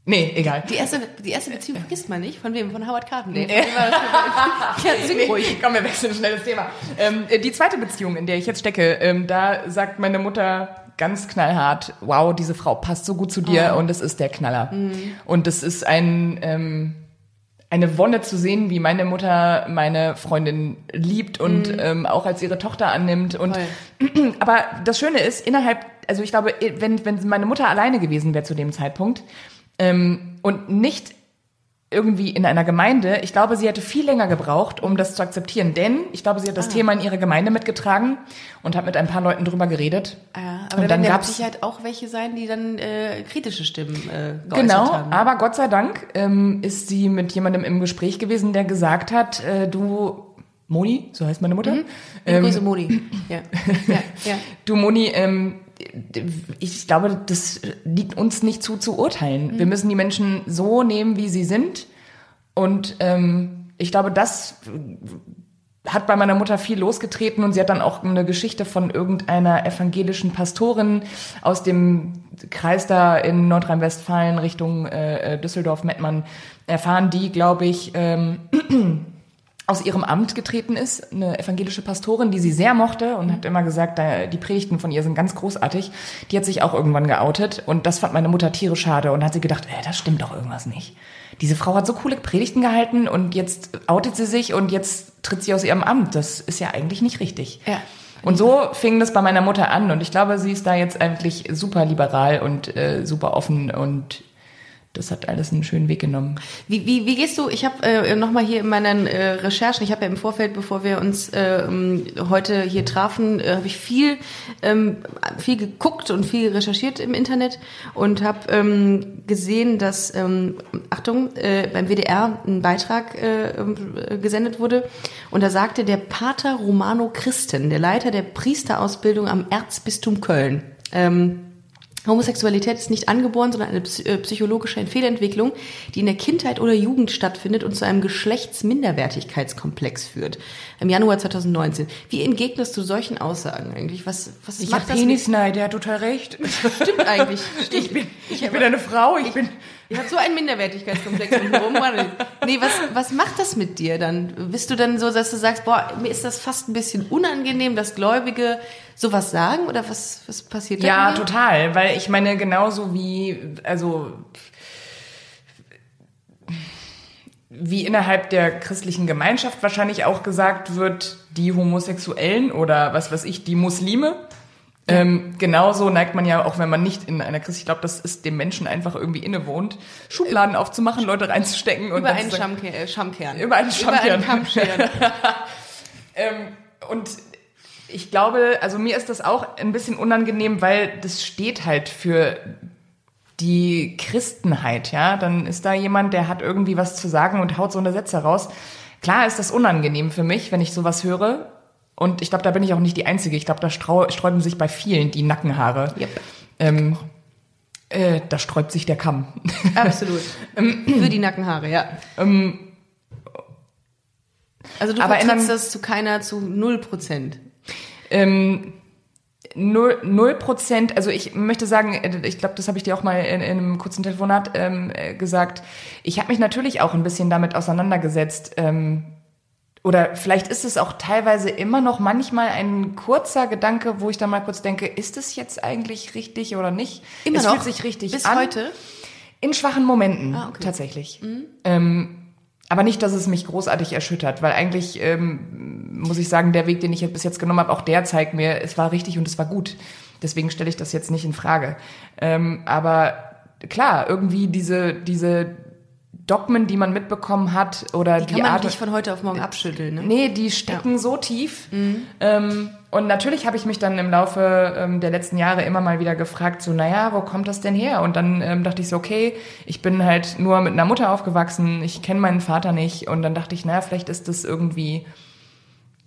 Nee, egal. Die erste, die erste Beziehung vergisst man nicht. Von wem? Von Howard Carpendale. Das? ja, sing ruhig. Komm, wir wechseln schnell das Thema. Ähm, äh, die zweite Beziehung, in der ich jetzt stecke, ähm, da sagt meine Mutter ganz knallhart, wow, diese Frau passt so gut zu dir und es ist der Knaller. Und es ist ein, ähm, eine Wonne zu sehen, wie meine Mutter meine Freundin liebt und ähm, auch als ihre Tochter annimmt. Und aber das Schöne ist, innerhalb, also ich glaube, wenn, wenn meine Mutter alleine gewesen wäre zu dem Zeitpunkt ähm, und nicht irgendwie in einer Gemeinde, ich glaube, sie hätte viel länger gebraucht, um das zu akzeptieren. Denn ich glaube, sie hat das Ah. Thema in ihre Gemeinde mitgetragen und hat mit ein paar Leuten drüber geredet. Ja, aber Und da dann mit gab's- Sicherheit auch welche sein, die dann äh, kritische Stimmen äh, Genau, haben. aber Gott sei Dank ähm, ist sie mit jemandem im Gespräch gewesen, der gesagt hat, äh, du Moni, so heißt meine Mutter, Liebe ähm, Grüße, Moni. Ja. Ja, ja. du Moni, ähm, ich glaube, das liegt uns nicht zu zu urteilen. Wir müssen die Menschen so nehmen, wie sie sind. Und ähm, ich glaube, das hat bei meiner Mutter viel losgetreten und sie hat dann auch eine Geschichte von irgendeiner evangelischen Pastorin aus dem Kreis da in Nordrhein-Westfalen Richtung äh, äh, Düsseldorf-Mettmann erfahren, die, glaube ich, ähm, aus ihrem Amt getreten ist, eine evangelische Pastorin, die sie sehr mochte und hat immer gesagt, die Predigten von ihr sind ganz großartig. Die hat sich auch irgendwann geoutet und das fand meine Mutter tierisch schade und hat sie gedacht, äh, das stimmt doch irgendwas nicht. Diese Frau hat so coole Predigten gehalten und jetzt outet sie sich und jetzt tritt sie aus ihrem Amt. Das ist ja eigentlich nicht richtig. Ja. Und so fing das bei meiner Mutter an und ich glaube, sie ist da jetzt eigentlich super liberal und äh, super offen und das hat alles einen schönen Weg genommen. Wie, wie, wie gehst du, ich habe äh, nochmal hier in meinen äh, Recherchen, ich habe ja im Vorfeld, bevor wir uns äh, ähm, heute hier trafen, äh, habe ich viel, ähm, viel geguckt und viel recherchiert im Internet und habe ähm, gesehen, dass, ähm, Achtung, äh, beim WDR ein Beitrag äh, äh, gesendet wurde und da sagte der Pater Romano Christen, der Leiter der Priesterausbildung am Erzbistum Köln, ähm, Homosexualität ist nicht angeboren, sondern eine äh, psychologische Fehlentwicklung, die in der Kindheit oder Jugend stattfindet und zu einem Geschlechtsminderwertigkeitskomplex führt. Im Januar 2019. Wie entgegnest du solchen Aussagen eigentlich? Was, was Ich macht habe das mit, Penisneid, der hat total recht. Stimmt eigentlich. Stimmt. Ich bin, ich bin eine Frau, ich bin. Ich habe so einen Minderwertigkeitskomplex um herum. Nee, was, was macht das mit dir dann? Bist du dann so, dass du sagst, boah, mir ist das fast ein bisschen unangenehm, dass Gläubige sowas sagen? Oder was, was passiert da? Ja, total, weil ich meine, genauso wie, also, wie innerhalb der christlichen Gemeinschaft wahrscheinlich auch gesagt wird, die Homosexuellen oder was weiß ich, die Muslime, Ähm, genauso neigt man ja auch, wenn man nicht in einer Krise, ich glaube, das ist dem Menschen einfach irgendwie innewohnt, Schubladen aufzumachen, Leute reinzustecken und Über dann einen Schamke äh, Schamkern. Über einen Schamkern. Kamm scheren. Ähm, und ich glaube, also mir ist das auch ein bisschen unangenehm, weil das steht halt für die Christenheit, ja. Dann ist da jemand, der hat irgendwie was zu sagen und haut so eine Sätze raus. Klar ist das unangenehm für mich, wenn ich sowas höre. Und ich glaube, da bin ich auch nicht die Einzige. Ich glaube, da sträuben sich bei vielen die Nackenhaare. Yep. Ähm, äh, da sträubt sich der Kamm. Absolut. Für die Nackenhaare, ja. also du vertrittst das zu keiner, zu null Prozent. Ähm, null, Prozent, also ich möchte sagen, äh, ich glaube, das habe ich dir auch mal in, in einem kurzen Telefonat ähm, äh, gesagt. Ich habe mich natürlich auch ein bisschen damit auseinandergesetzt. Ähm, oder vielleicht ist es auch teilweise immer noch manchmal ein kurzer Gedanke, wo ich dann mal kurz denke, ist es jetzt eigentlich richtig oder nicht? Immer es noch? fühlt sich richtig Bis an. heute? In schwachen Momenten, Ah, okay. tatsächlich. Ähm, aber nicht, dass es mich großartig erschüttert, weil eigentlich ähm, muss ich sagen, der Weg, den ich bis jetzt genommen habe, auch der zeigt mir, es war richtig und es war gut. Deswegen stelle ich das jetzt nicht in Frage. Ähm, aber klar, irgendwie diese, diese Dogmen, die man mitbekommen hat, oder Die die, kann man Art. nicht von heute auf morgen abschütteln, ne? Nee, die stecken so tief. Ähm, und natürlich habe ich mich dann im Laufe ähm, der letzten Jahre immer mal wieder gefragt, so, naja, wo kommt das denn her? Und dann ähm, dachte ich so, okay, ich bin halt nur mit einer Mutter aufgewachsen, ich kenne meinen Vater nicht. Und dann dachte ich, naja, vielleicht ist das irgendwie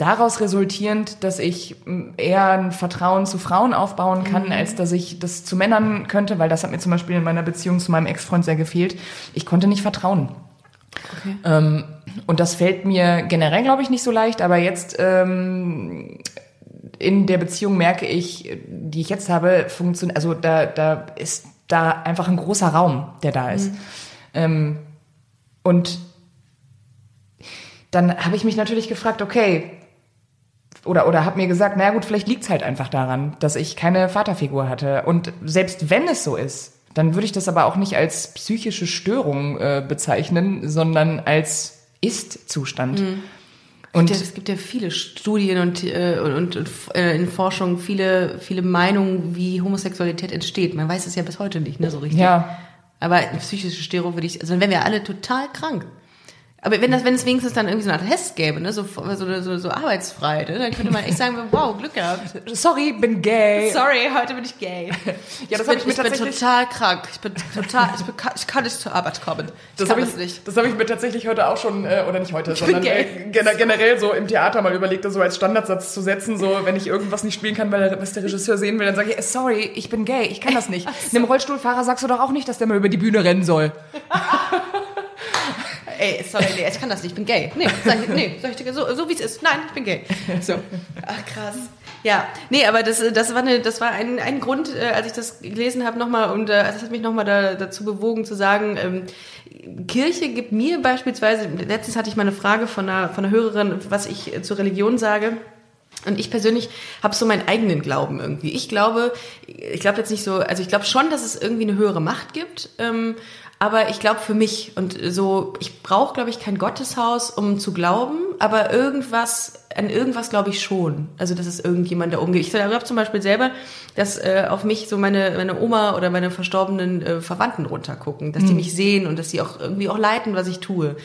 daraus resultierend, dass ich m, eher ein Vertrauen zu Frauen aufbauen kann, als dass ich das zu Männern könnte, weil das hat mir zum Beispiel in meiner Beziehung zu meinem Ex-Freund sehr gefehlt. Ich konnte nicht vertrauen. Ähm, und das fällt mir generell, glaube ich, nicht so leicht, aber jetzt ähm, in der Beziehung merke ich, die ich jetzt habe, funktioniert, also da, da ist da einfach ein großer Raum, der da ist. Ähm, und dann habe ich mich natürlich gefragt, okay, oder, oder habe mir gesagt, naja gut, vielleicht liegt's halt einfach daran, dass ich keine Vaterfigur hatte. Und selbst wenn es so ist, dann würde ich das aber auch nicht als psychische Störung äh, bezeichnen, sondern als Ist-Zustand. Und Ja, es gibt ja viele Studien und, äh, und, und äh, in Forschung viele, viele Meinungen, wie Homosexualität entsteht. Man weiß es ja bis heute nicht, ne, so richtig. ja, Aber eine psychische Störung würde ich, also dann wären wir alle total krank. Aber wenn das, wenn es wenigstens dann irgendwie so eine Art Test gäbe, ne, so, so, so, so arbeitsfrei, ne, dann könnte man echt sagen, wow, Glück gehabt. sorry, bin gay. Sorry, heute bin ich gay. Ja, das ich, hab bin, ich mir ich bin tatsächlich- total krank. Ich bin total, ich, bin, ich kann nicht zur Arbeit kommen. Ich Das habe ich, nicht. das ich mir tatsächlich heute auch schon, äh, oder nicht heute, bin sondern äh, gener- generell so im Theater mal überlegt, das so als Standardsatz zu setzen, so wenn ich irgendwas nicht spielen kann, weil der, was der Regisseur sehen will, dann sage ich, äh, sorry, ich bin gay, ich kann das nicht. Einem Rollstuhlfahrer sagst du doch auch nicht, dass der mal über die Bühne rennen soll. Ey, sorry, nee, ich kann das nicht, ich bin gay. Nee, sag nee, sag ich dir so, so wie es ist. Nein, ich bin gay. So. Ach, krass. Ja, nee, aber das, das war, eine, das war ein, ein Grund, äh, als ich das gelesen habe nochmal und äh, das hat mich nochmal da, dazu bewogen zu sagen, ähm, Kirche gibt mir beispielsweise, letztens hatte ich mal eine Frage von einer, von einer Hörerin, was ich äh, zur Religion sage. Und ich persönlich habe so meinen eigenen Glauben irgendwie. Ich glaube, ich glaube jetzt nicht so, also ich glaube schon, dass es irgendwie eine höhere Macht gibt. Ähm, aber ich glaube für mich und so, ich brauche, glaube ich, kein Gotteshaus, um zu glauben, aber irgendwas, an irgendwas glaube ich schon. Also, dass es irgendjemand da umgeht. Ich glaube zum Beispiel selber, dass äh, auf mich so meine, meine Oma oder meine verstorbenen äh, Verwandten runtergucken, dass die mich sehen und dass sie auch irgendwie auch leiten, was ich tue.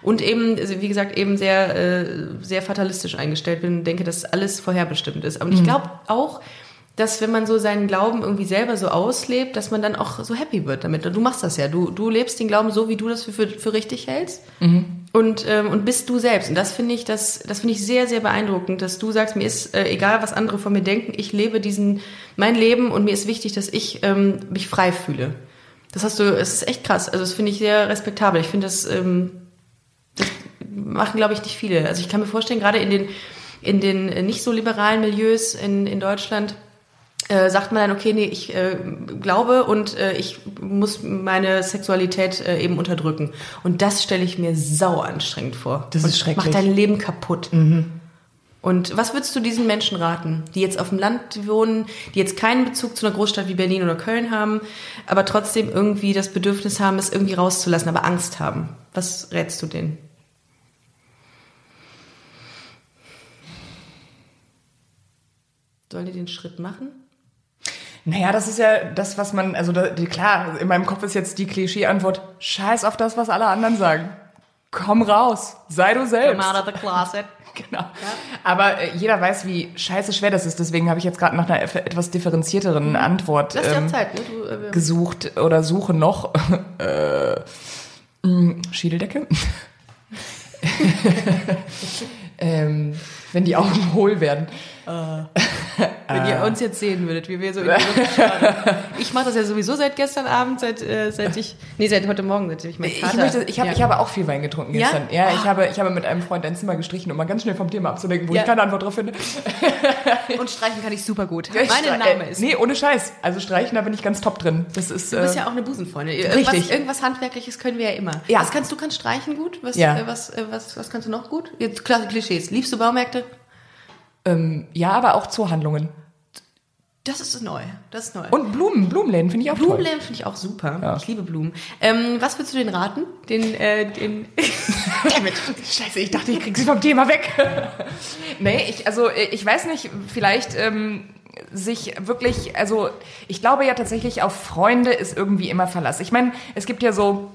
Und eben, also wie gesagt, eben sehr, äh, sehr fatalistisch eingestellt bin und denke, dass alles vorherbestimmt ist. Aber ich glaube auch, dass wenn man so seinen Glauben irgendwie selber so auslebt, dass man dann auch so happy wird damit. Und du machst das ja. Du, du lebst den Glauben so, wie du das für, für, für richtig hältst. Und, ähm, und bist du selbst. Und das finde ich, das, das finde ich sehr, sehr beeindruckend, dass du sagst, mir ist äh, egal, was andere von mir denken, ich lebe diesen, mein Leben und mir ist wichtig, dass ich ähm, mich frei fühle. Das hast du, es ist echt krass. Also das finde ich sehr respektabel. Ich finde das, ähm, das machen, glaube ich, nicht viele. Also ich kann mir vorstellen, gerade in den, in den äh, nicht so liberalen Milieus in, in Deutschland, äh, sagt man dann, okay, nee, ich äh, glaube und äh, ich muss meine Sexualität äh, eben unterdrücken. Und das stelle ich mir sau anstrengend vor. Das und ist schrecklich. Macht dein Leben kaputt. Und was würdest du diesen Menschen raten, die jetzt auf dem Land wohnen, die jetzt keinen Bezug zu einer Großstadt wie Berlin oder Köln haben, aber trotzdem irgendwie das Bedürfnis haben, es irgendwie rauszulassen, aber Angst haben? Was rätst du denen? Sollen die den Schritt machen? Naja, das ist ja das, was man, also da, klar, in meinem Kopf ist jetzt die Klischee-Antwort, scheiß auf das, was alle anderen sagen. Komm raus, sei du selbst. Come out of the closet. Genau. Aber äh, jeder weiß, wie scheiße schwer das ist. Deswegen habe ich jetzt gerade nach einer etwas differenzierteren Antwort Lass dir ähm, Zeit, ne? Du, äh, gesucht oder suche noch. äh, mh, Schädeldecke. ähm, wenn die Augen hohl werden. Wenn ihr uns jetzt sehen würdet, wie wir so in die. Ich mache das ja sowieso seit gestern Abend, seit, äh, seit ich, nee, seit heute Morgen, seit ich meinen Ich, Kater... möchte, ich, habe, ja. ich habe auch viel Wein getrunken Ja? gestern. Ja, ich, Ah. habe, ich habe mit einem Freund ein Zimmer gestrichen, um mal ganz schnell vom Thema abzulenken, wo Ja. ich keine Antwort drauf finde. Und streichen kann ich super gut. Ich Mein Name äh, ist... Nee, ohne Scheiß. Also streichen, da bin ich ganz top drin. Das ist. Du bist äh, ja auch eine Busenfreundin. Irgendwas, Richtig. irgendwas Handwerkliches können wir ja immer. Ja. Was kannst du? Kannst streichen gut? Was, Ja. äh, was, äh, was, was kannst du noch gut? Jetzt klare Klischees. Liebst du Baumärkte? Ähm, ja, aber auch Zoohandlungen. Das ist neu. Das ist neu. Und Blumen, Blumenläden finde ich auch toll. Blumenläden finde ich auch super. Ja. Ich liebe Blumen. Ähm, was würdest du den raten? Den, äh, den. Damit. Scheiße, ich dachte, ich krieg sie vom Thema weg. nee, ich, also ich weiß nicht, vielleicht ähm, sich wirklich, also ich glaube ja tatsächlich auf Freunde ist irgendwie immer Verlass. Ich meine, es gibt ja so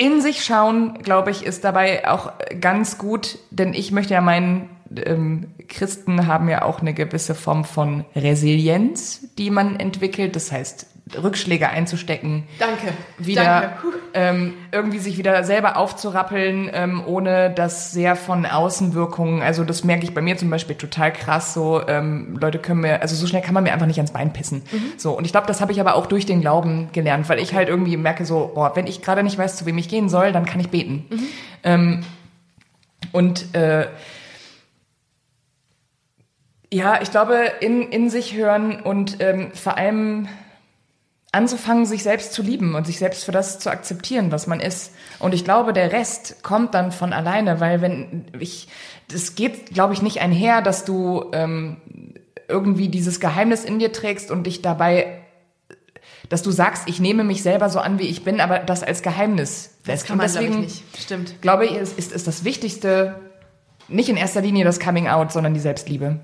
in sich schauen, glaube ich, ist dabei auch ganz gut, denn ich möchte ja meinen, ähm, Christen haben ja auch eine gewisse Form von Resilienz, die man entwickelt. Das heißt, Rückschläge einzustecken, Danke. wieder Danke. Ähm, irgendwie sich wieder selber aufzurappeln, ähm, ohne das sehr von Außenwirkungen. Also das merke ich bei mir zum Beispiel total krass. So ähm, Leute können mir, also so schnell kann man mir einfach nicht ans Bein pissen. So und ich glaube, das habe ich aber auch durch den Glauben gelernt, weil ich halt irgendwie merke so, boah, wenn ich gerade nicht weiß, zu wem ich gehen soll, dann kann ich beten. Ähm, und äh, ja, ich glaube, in, in sich hören und ähm, vor allem anzufangen, sich selbst zu lieben und sich selbst für das zu akzeptieren, was man ist. Und ich glaube, der Rest kommt dann von alleine, weil wenn ich, das geht, glaube ich, nicht einher, dass du ähm, irgendwie dieses Geheimnis in dir trägst und dich dabei, dass du sagst, ich nehme mich selber so an, wie ich bin, aber das als Geheimnis Das kann man, deswegen nicht. Stimmt. glaube ich, ist, ist, ist das Wichtigste nicht in erster Linie das Coming Out, sondern die Selbstliebe.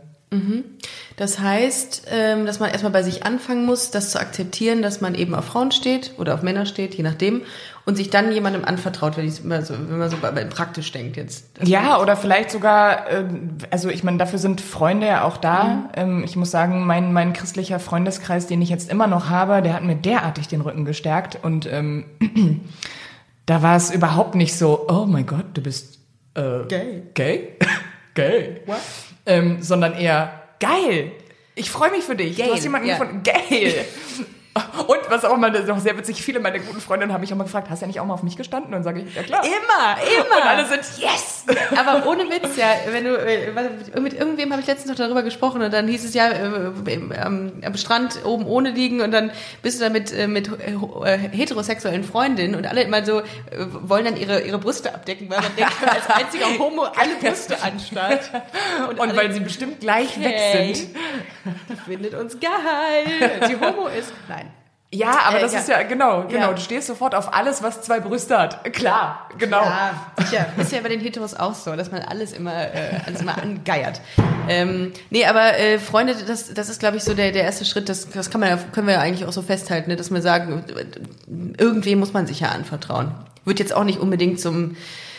Das heißt, ähm, dass man erstmal bei sich anfangen muss, das zu akzeptieren, dass man eben auf Frauen steht oder auf Männer steht, je nachdem, und sich dann jemandem anvertraut, wenn, mal so, wenn man so praktisch denkt jetzt. Ja, oder vielleicht sogar, ähm, also ich meine, dafür sind Freunde ja auch da. Ähm, ich muss sagen, mein, mein christlicher Freundeskreis, den ich jetzt immer noch habe, der hat mir derartig den Rücken gestärkt. Und ähm, da war es überhaupt nicht so, oh mein Gott, du bist äh, Gay. Gay? Gay? What? Ähm, sondern eher, geil, ich freue mich für dich. Geil, Du hast jemanden ja. gefunden, geil. Und was auch immer, auch sehr witzig, viele meiner guten Freundinnen haben mich auch mal gefragt, hast du ja nicht auch mal auf mich gestanden? Und dann sage ich, ja klar. Immer, immer. Und alle sind, yes! Aber ohne Witz, ja, wenn du, äh, mit irgendwem habe ich letztens noch darüber gesprochen und dann hieß es ja, äh, am, Strand oben ohne liegen und dann bist du da mit, äh, mit heterosexuellen Freundinnen und alle immer so, wollen dann ihre, ihre Brüste abdecken, weil man denkt, als einziger Homo alle Brüste anstarrt. Und alle- weil sie bestimmt gleich weg Hey, sind. Die findet uns geil. Sie Homo ist. Nein. Ja, aber Äh, das ja. ist ja, genau, genau. Ja. Du stehst sofort auf alles, was zwei Brüste hat. Klar, genau. Ja, sicher. Ist ja bei den Heteros auch so, dass man alles immer, äh, alles immer angeiert. Ähm, nee, aber äh, Freunde, das, das ist, glaube ich, so der, der erste Schritt. Das, das kann man ja, können wir ja eigentlich auch so festhalten, ne, dass wir sagen, irgendwem muss man sich ja anvertrauen. Wird jetzt auch nicht unbedingt zum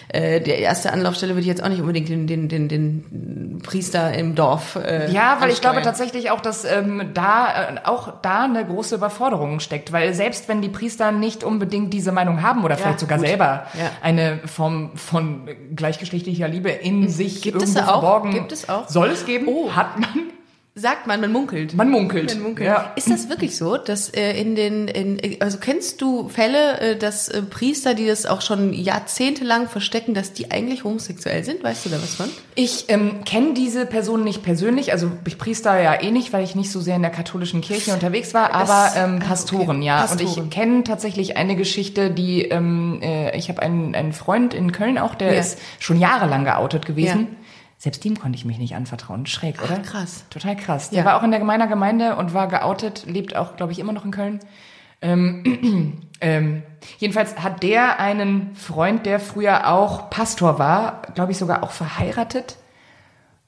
äh, der erste Anlaufstelle würde ich jetzt auch nicht unbedingt den, den, den, den Priester im Dorf. Äh, Ja, weil ich glaube ansteuern. tatsächlich auch, dass ähm, da äh, auch da eine große Überforderung steckt, weil selbst wenn die Priester nicht unbedingt diese Meinung haben oder vielleicht sogar gut. selber Ja. eine Form von gleichgeschlechtlicher Liebe in sich Gibt es irgendwo auch? verborgen, Gibt es auch? soll es geben, Oh. hat man, Sagt man, man munkelt. man munkelt. Man munkelt. Ja. Ist das wirklich so, dass äh, in den, in, also kennst du Fälle, äh, dass äh, Priester, die das auch schon jahrzehntelang verstecken, dass die eigentlich homosexuell sind? Weißt du da was von? Ich ähm, kenne diese Person nicht persönlich, also ich Priester ja eh nicht, weil ich nicht so sehr in der katholischen Kirche unterwegs war, aber ähm, ah, Pastoren, okay. ja. Pastoren. Und ich kenne tatsächlich eine Geschichte, die, ähm, äh, ich habe einen, einen Freund in Köln auch, der Ja. ist schon jahrelang geoutet gewesen. Ja. Selbst dem konnte ich mich nicht anvertrauen. Schräg, oder? krass. Total krass. Der Ja. war auch in der meiner Gemeinde und war geoutet, lebt auch, glaube ich, immer noch in Köln. Ähm, ähm, jedenfalls hat der einen Freund, der früher auch Pastor war, glaube ich sogar auch verheiratet,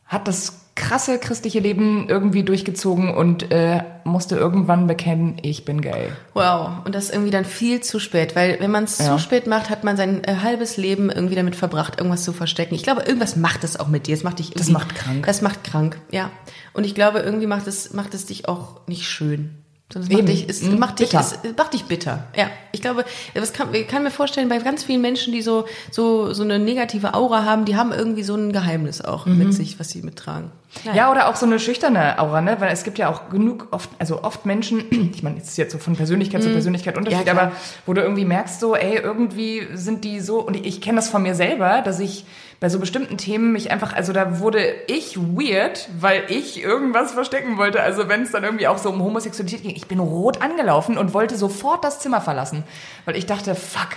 hat das krasse christliche Leben irgendwie durchgezogen und äh, musste irgendwann bekennen, ich bin gay. Wow, und das irgendwie dann viel zu spät, weil wenn man es Ja. zu spät macht, hat man sein äh, halbes Leben irgendwie damit verbracht, irgendwas zu verstecken. Ich glaube, irgendwas macht das auch mit dir. Es macht dich irgendwie, macht krank. Das macht krank, ja. Und ich glaube, irgendwie macht es macht es dich auch nicht schön. Sondern es macht dich, es Mhm. macht dich, Bitter. es macht dich bitter. Ja, ich glaube, das kann, ich kann mir vorstellen, bei ganz vielen Menschen, die so, so, so eine negative Aura haben, die haben irgendwie so ein Geheimnis auch Mhm. mit sich, was sie mittragen. Ja, oder auch so eine schüchterne Aura, ne? Weil es gibt ja auch genug oft, also oft Menschen, ich meine, es ist jetzt so von Persönlichkeit zu Persönlichkeit Unterschied, Ja, aber wo du irgendwie merkst, so, ey, irgendwie sind die so, und ich, ich kenne das von mir selber, dass ich bei so bestimmten Themen mich einfach, also da wurde ich weird, weil ich irgendwas verstecken wollte. Also wenn es dann irgendwie auch so um Homosexualität ging, ich bin rot angelaufen und wollte sofort das Zimmer verlassen, weil ich dachte, fuck,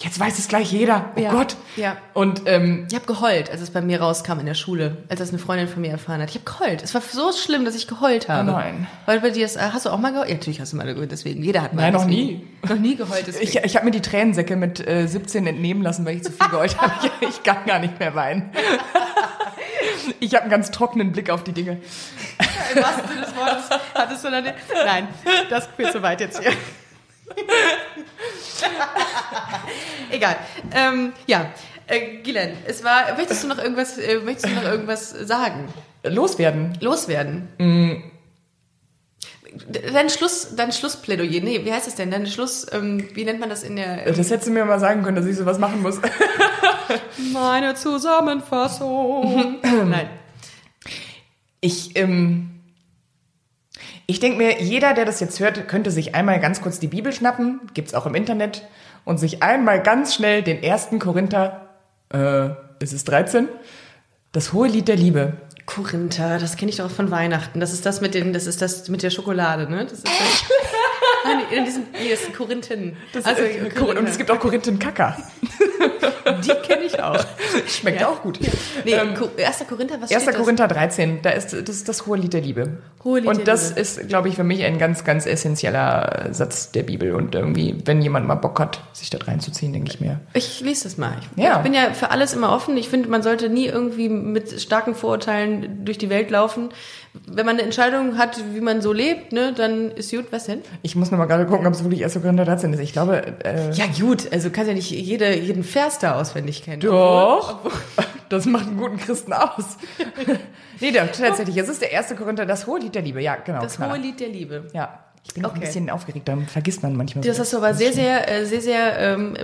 jetzt weiß es gleich jeder. Oh Ja. Gott. Ja. Und ähm, Ich habe geheult, als es bei mir rauskam in der Schule, als das eine Freundin von mir erfahren hat. Ich habe geheult. Es war so schlimm, dass ich geheult habe. Oh nein. Weil bei dir das, hast du auch mal geheult? Ja, natürlich hast du mal geheult, deswegen. Jeder hat mal. Nein, noch deswegen. nie. Noch nie geheult, deswegen. Ich, ich habe mir die Tränensäcke mit äh, 17 entnehmen lassen, weil ich zu viel geheult habe. Ich, ich kann gar nicht mehr weinen. Ich habe einen ganz trockenen Blick auf die Dinge. Im wahrsten Sinne des Wortes hattest du dann... Nein, das führt zu weit jetzt hier. Egal. Ähm, ja, äh, Gilen, es war... Möchtest du noch irgendwas, äh, möchtest du noch irgendwas sagen? Loswerden. Loswerden? Dein Schluss, dein Schlussplädoyer, nee, wie heißt es denn? Dein Schluss, ähm, wie nennt man das in der... Das hättest du mir mal sagen können, dass ich sowas machen muss. Meine Zusammenfassung. Nein. Ich, ähm, ich denke mir, jeder, der das jetzt hört, könnte sich einmal ganz kurz die Bibel schnappen, gibt's auch im Internet, und sich einmal ganz schnell den ersten Korinther, äh, ist es 13, das hohe Lied der Liebe. Korinther, das kenne ich doch von Weihnachten. Das ist das mit den, das ist das mit der Schokolade, ne? Das ist das. Nein, in diesem, nee, das sind Korinthen. also, und es gibt auch Korinthenkacker. die kenne ich auch. Schmeckt auch gut. Nee, Ko- erster Korinther, was 1. steht das? Korinther 13, da ist das, ist das hohe Lied der Liebe. Hohe Lied und das Liebe. ist, glaube ich, für mich ein ganz, ganz essentieller Satz der Bibel. Und irgendwie, wenn jemand mal Bock hat, sich da reinzuziehen, denke ich mir. Ich lese das mal. Ich, Ja. ich bin ja für alles immer offen. Ich finde, man sollte nie irgendwie mit starken Vorurteilen durch die Welt laufen. Wenn man eine Entscheidung hat, wie man so lebt, ne, dann ist gut. Was denn? Ich muss noch mal gerade gucken, ob es wirklich 1. Korinther 13 ist. Ich glaube, äh, Ja, gut. Also du kannst ja nicht jede, jeden Vers da auswendig kennen. doch. Das macht einen guten Christen aus. nee, doch, tatsächlich. Es ist der 1. Korinther, das hohe Lied der Liebe. Ja, genau. Das hohe Lied der Liebe. Ja. Ich bin auch ein Okay. bisschen aufgeregt, dann vergisst man manchmal. Das so. hast du aber sehr, sehr, äh, sehr, sehr, ähm,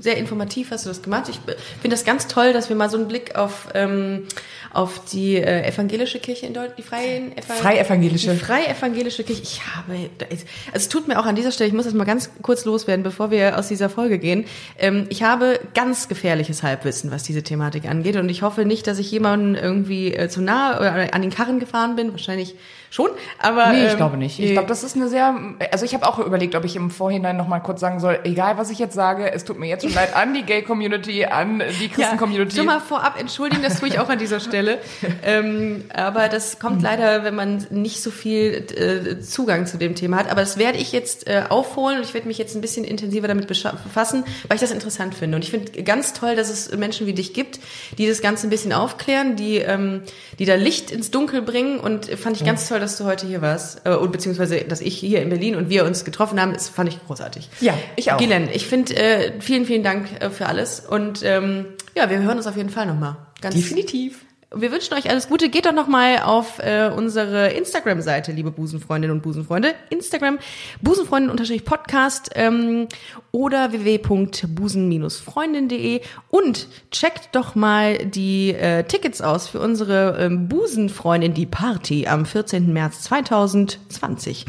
sehr informativ hast du das gemacht. Ich finde das ganz toll, dass wir mal so einen Blick auf, ähm, auf die äh, evangelische Kirche in Deutschland, die freien Eva Freievangelische. Die freie evangelische Kirche. Ich habe, also es tut mir auch an dieser Stelle, ich muss das mal ganz kurz loswerden, bevor wir aus dieser Folge gehen. Ähm, ich habe ganz gefährliches Halbwissen, was diese Thematik angeht, und ich hoffe nicht, dass ich jemanden irgendwie äh, zu nah oder an den Karren gefahren bin. Wahrscheinlich schon, aber Nee, ich ähm, glaube nicht. Ich glaube, das ist eine sehr. Also ich habe auch überlegt, ob ich im Vorhinein noch mal kurz sagen soll, egal was ich jetzt sage, es tut mir jetzt schon leid an die Gay-Community, an die Christen-Community. Schon mal vorab entschuldigen, das tue ich auch an dieser Stelle. ähm, aber das kommt leider, wenn man nicht so viel äh, Zugang zu dem Thema hat. Aber das werde ich jetzt äh, aufholen und ich werde mich jetzt ein bisschen intensiver damit befassen, weil ich das interessant finde. Und ich finde ganz toll, dass es Menschen wie dich gibt, die das Ganze ein bisschen aufklären, die, ähm, die da Licht ins Dunkel bringen. Und fand ich ganz toll, dass du heute hier warst. Äh, und beziehungsweise, dass ich hier in Berlin und wir uns getroffen haben, das fand ich großartig. Ja, ich auch. Gilen, ich finde, äh, vielen, vielen Dank äh, für alles. Und ähm, ja, wir hören uns auf jeden Fall nochmal. Ganz Definitiv. Wir wünschen euch alles Gute. Geht doch nochmal auf äh, unsere Instagram-Seite, liebe Busenfreundinnen und Busenfreunde. Instagram busenfreundin-podcast ähm, oder www.busen-freundin.de und checkt doch mal die äh, Tickets aus für unsere ähm, Busenfreundin, die Party am 14. März 2020.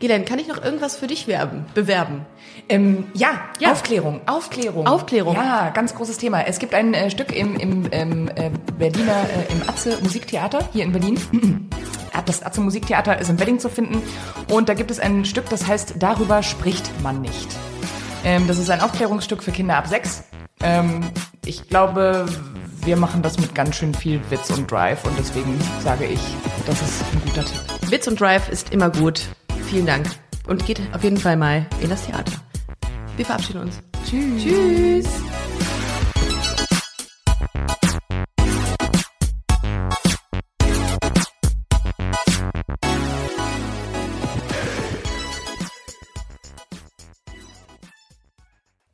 Gilen, kann ich noch irgendwas für dich werben, bewerben? Ähm, ja, Ja. Aufklärung, Aufklärung. Aufklärung. Ja, ganz großes Thema. Es gibt ein äh, Stück im, im ähm, äh, Berliner, äh, im Atze Musiktheater hier in Berlin. Das Atze Musiktheater ist im Wedding zu finden und da gibt es ein Stück, das heißt Darüber spricht man nicht. Ähm, das ist ein Aufklärungsstück für Kinder ab sechs. Ähm, ich glaube, wir machen das mit ganz schön viel Witz und Drive und deswegen sage ich, das ist ein guter Tipp. Witz und Drive ist immer gut. Vielen Dank. Und geht auf jeden Fall mal in das Theater. Wir verabschieden uns. Tschüss. Tschüss.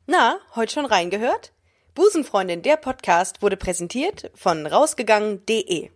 Na, heute schon reingehört? Busenfreundin, der Podcast wurde präsentiert von rausgegangen.de.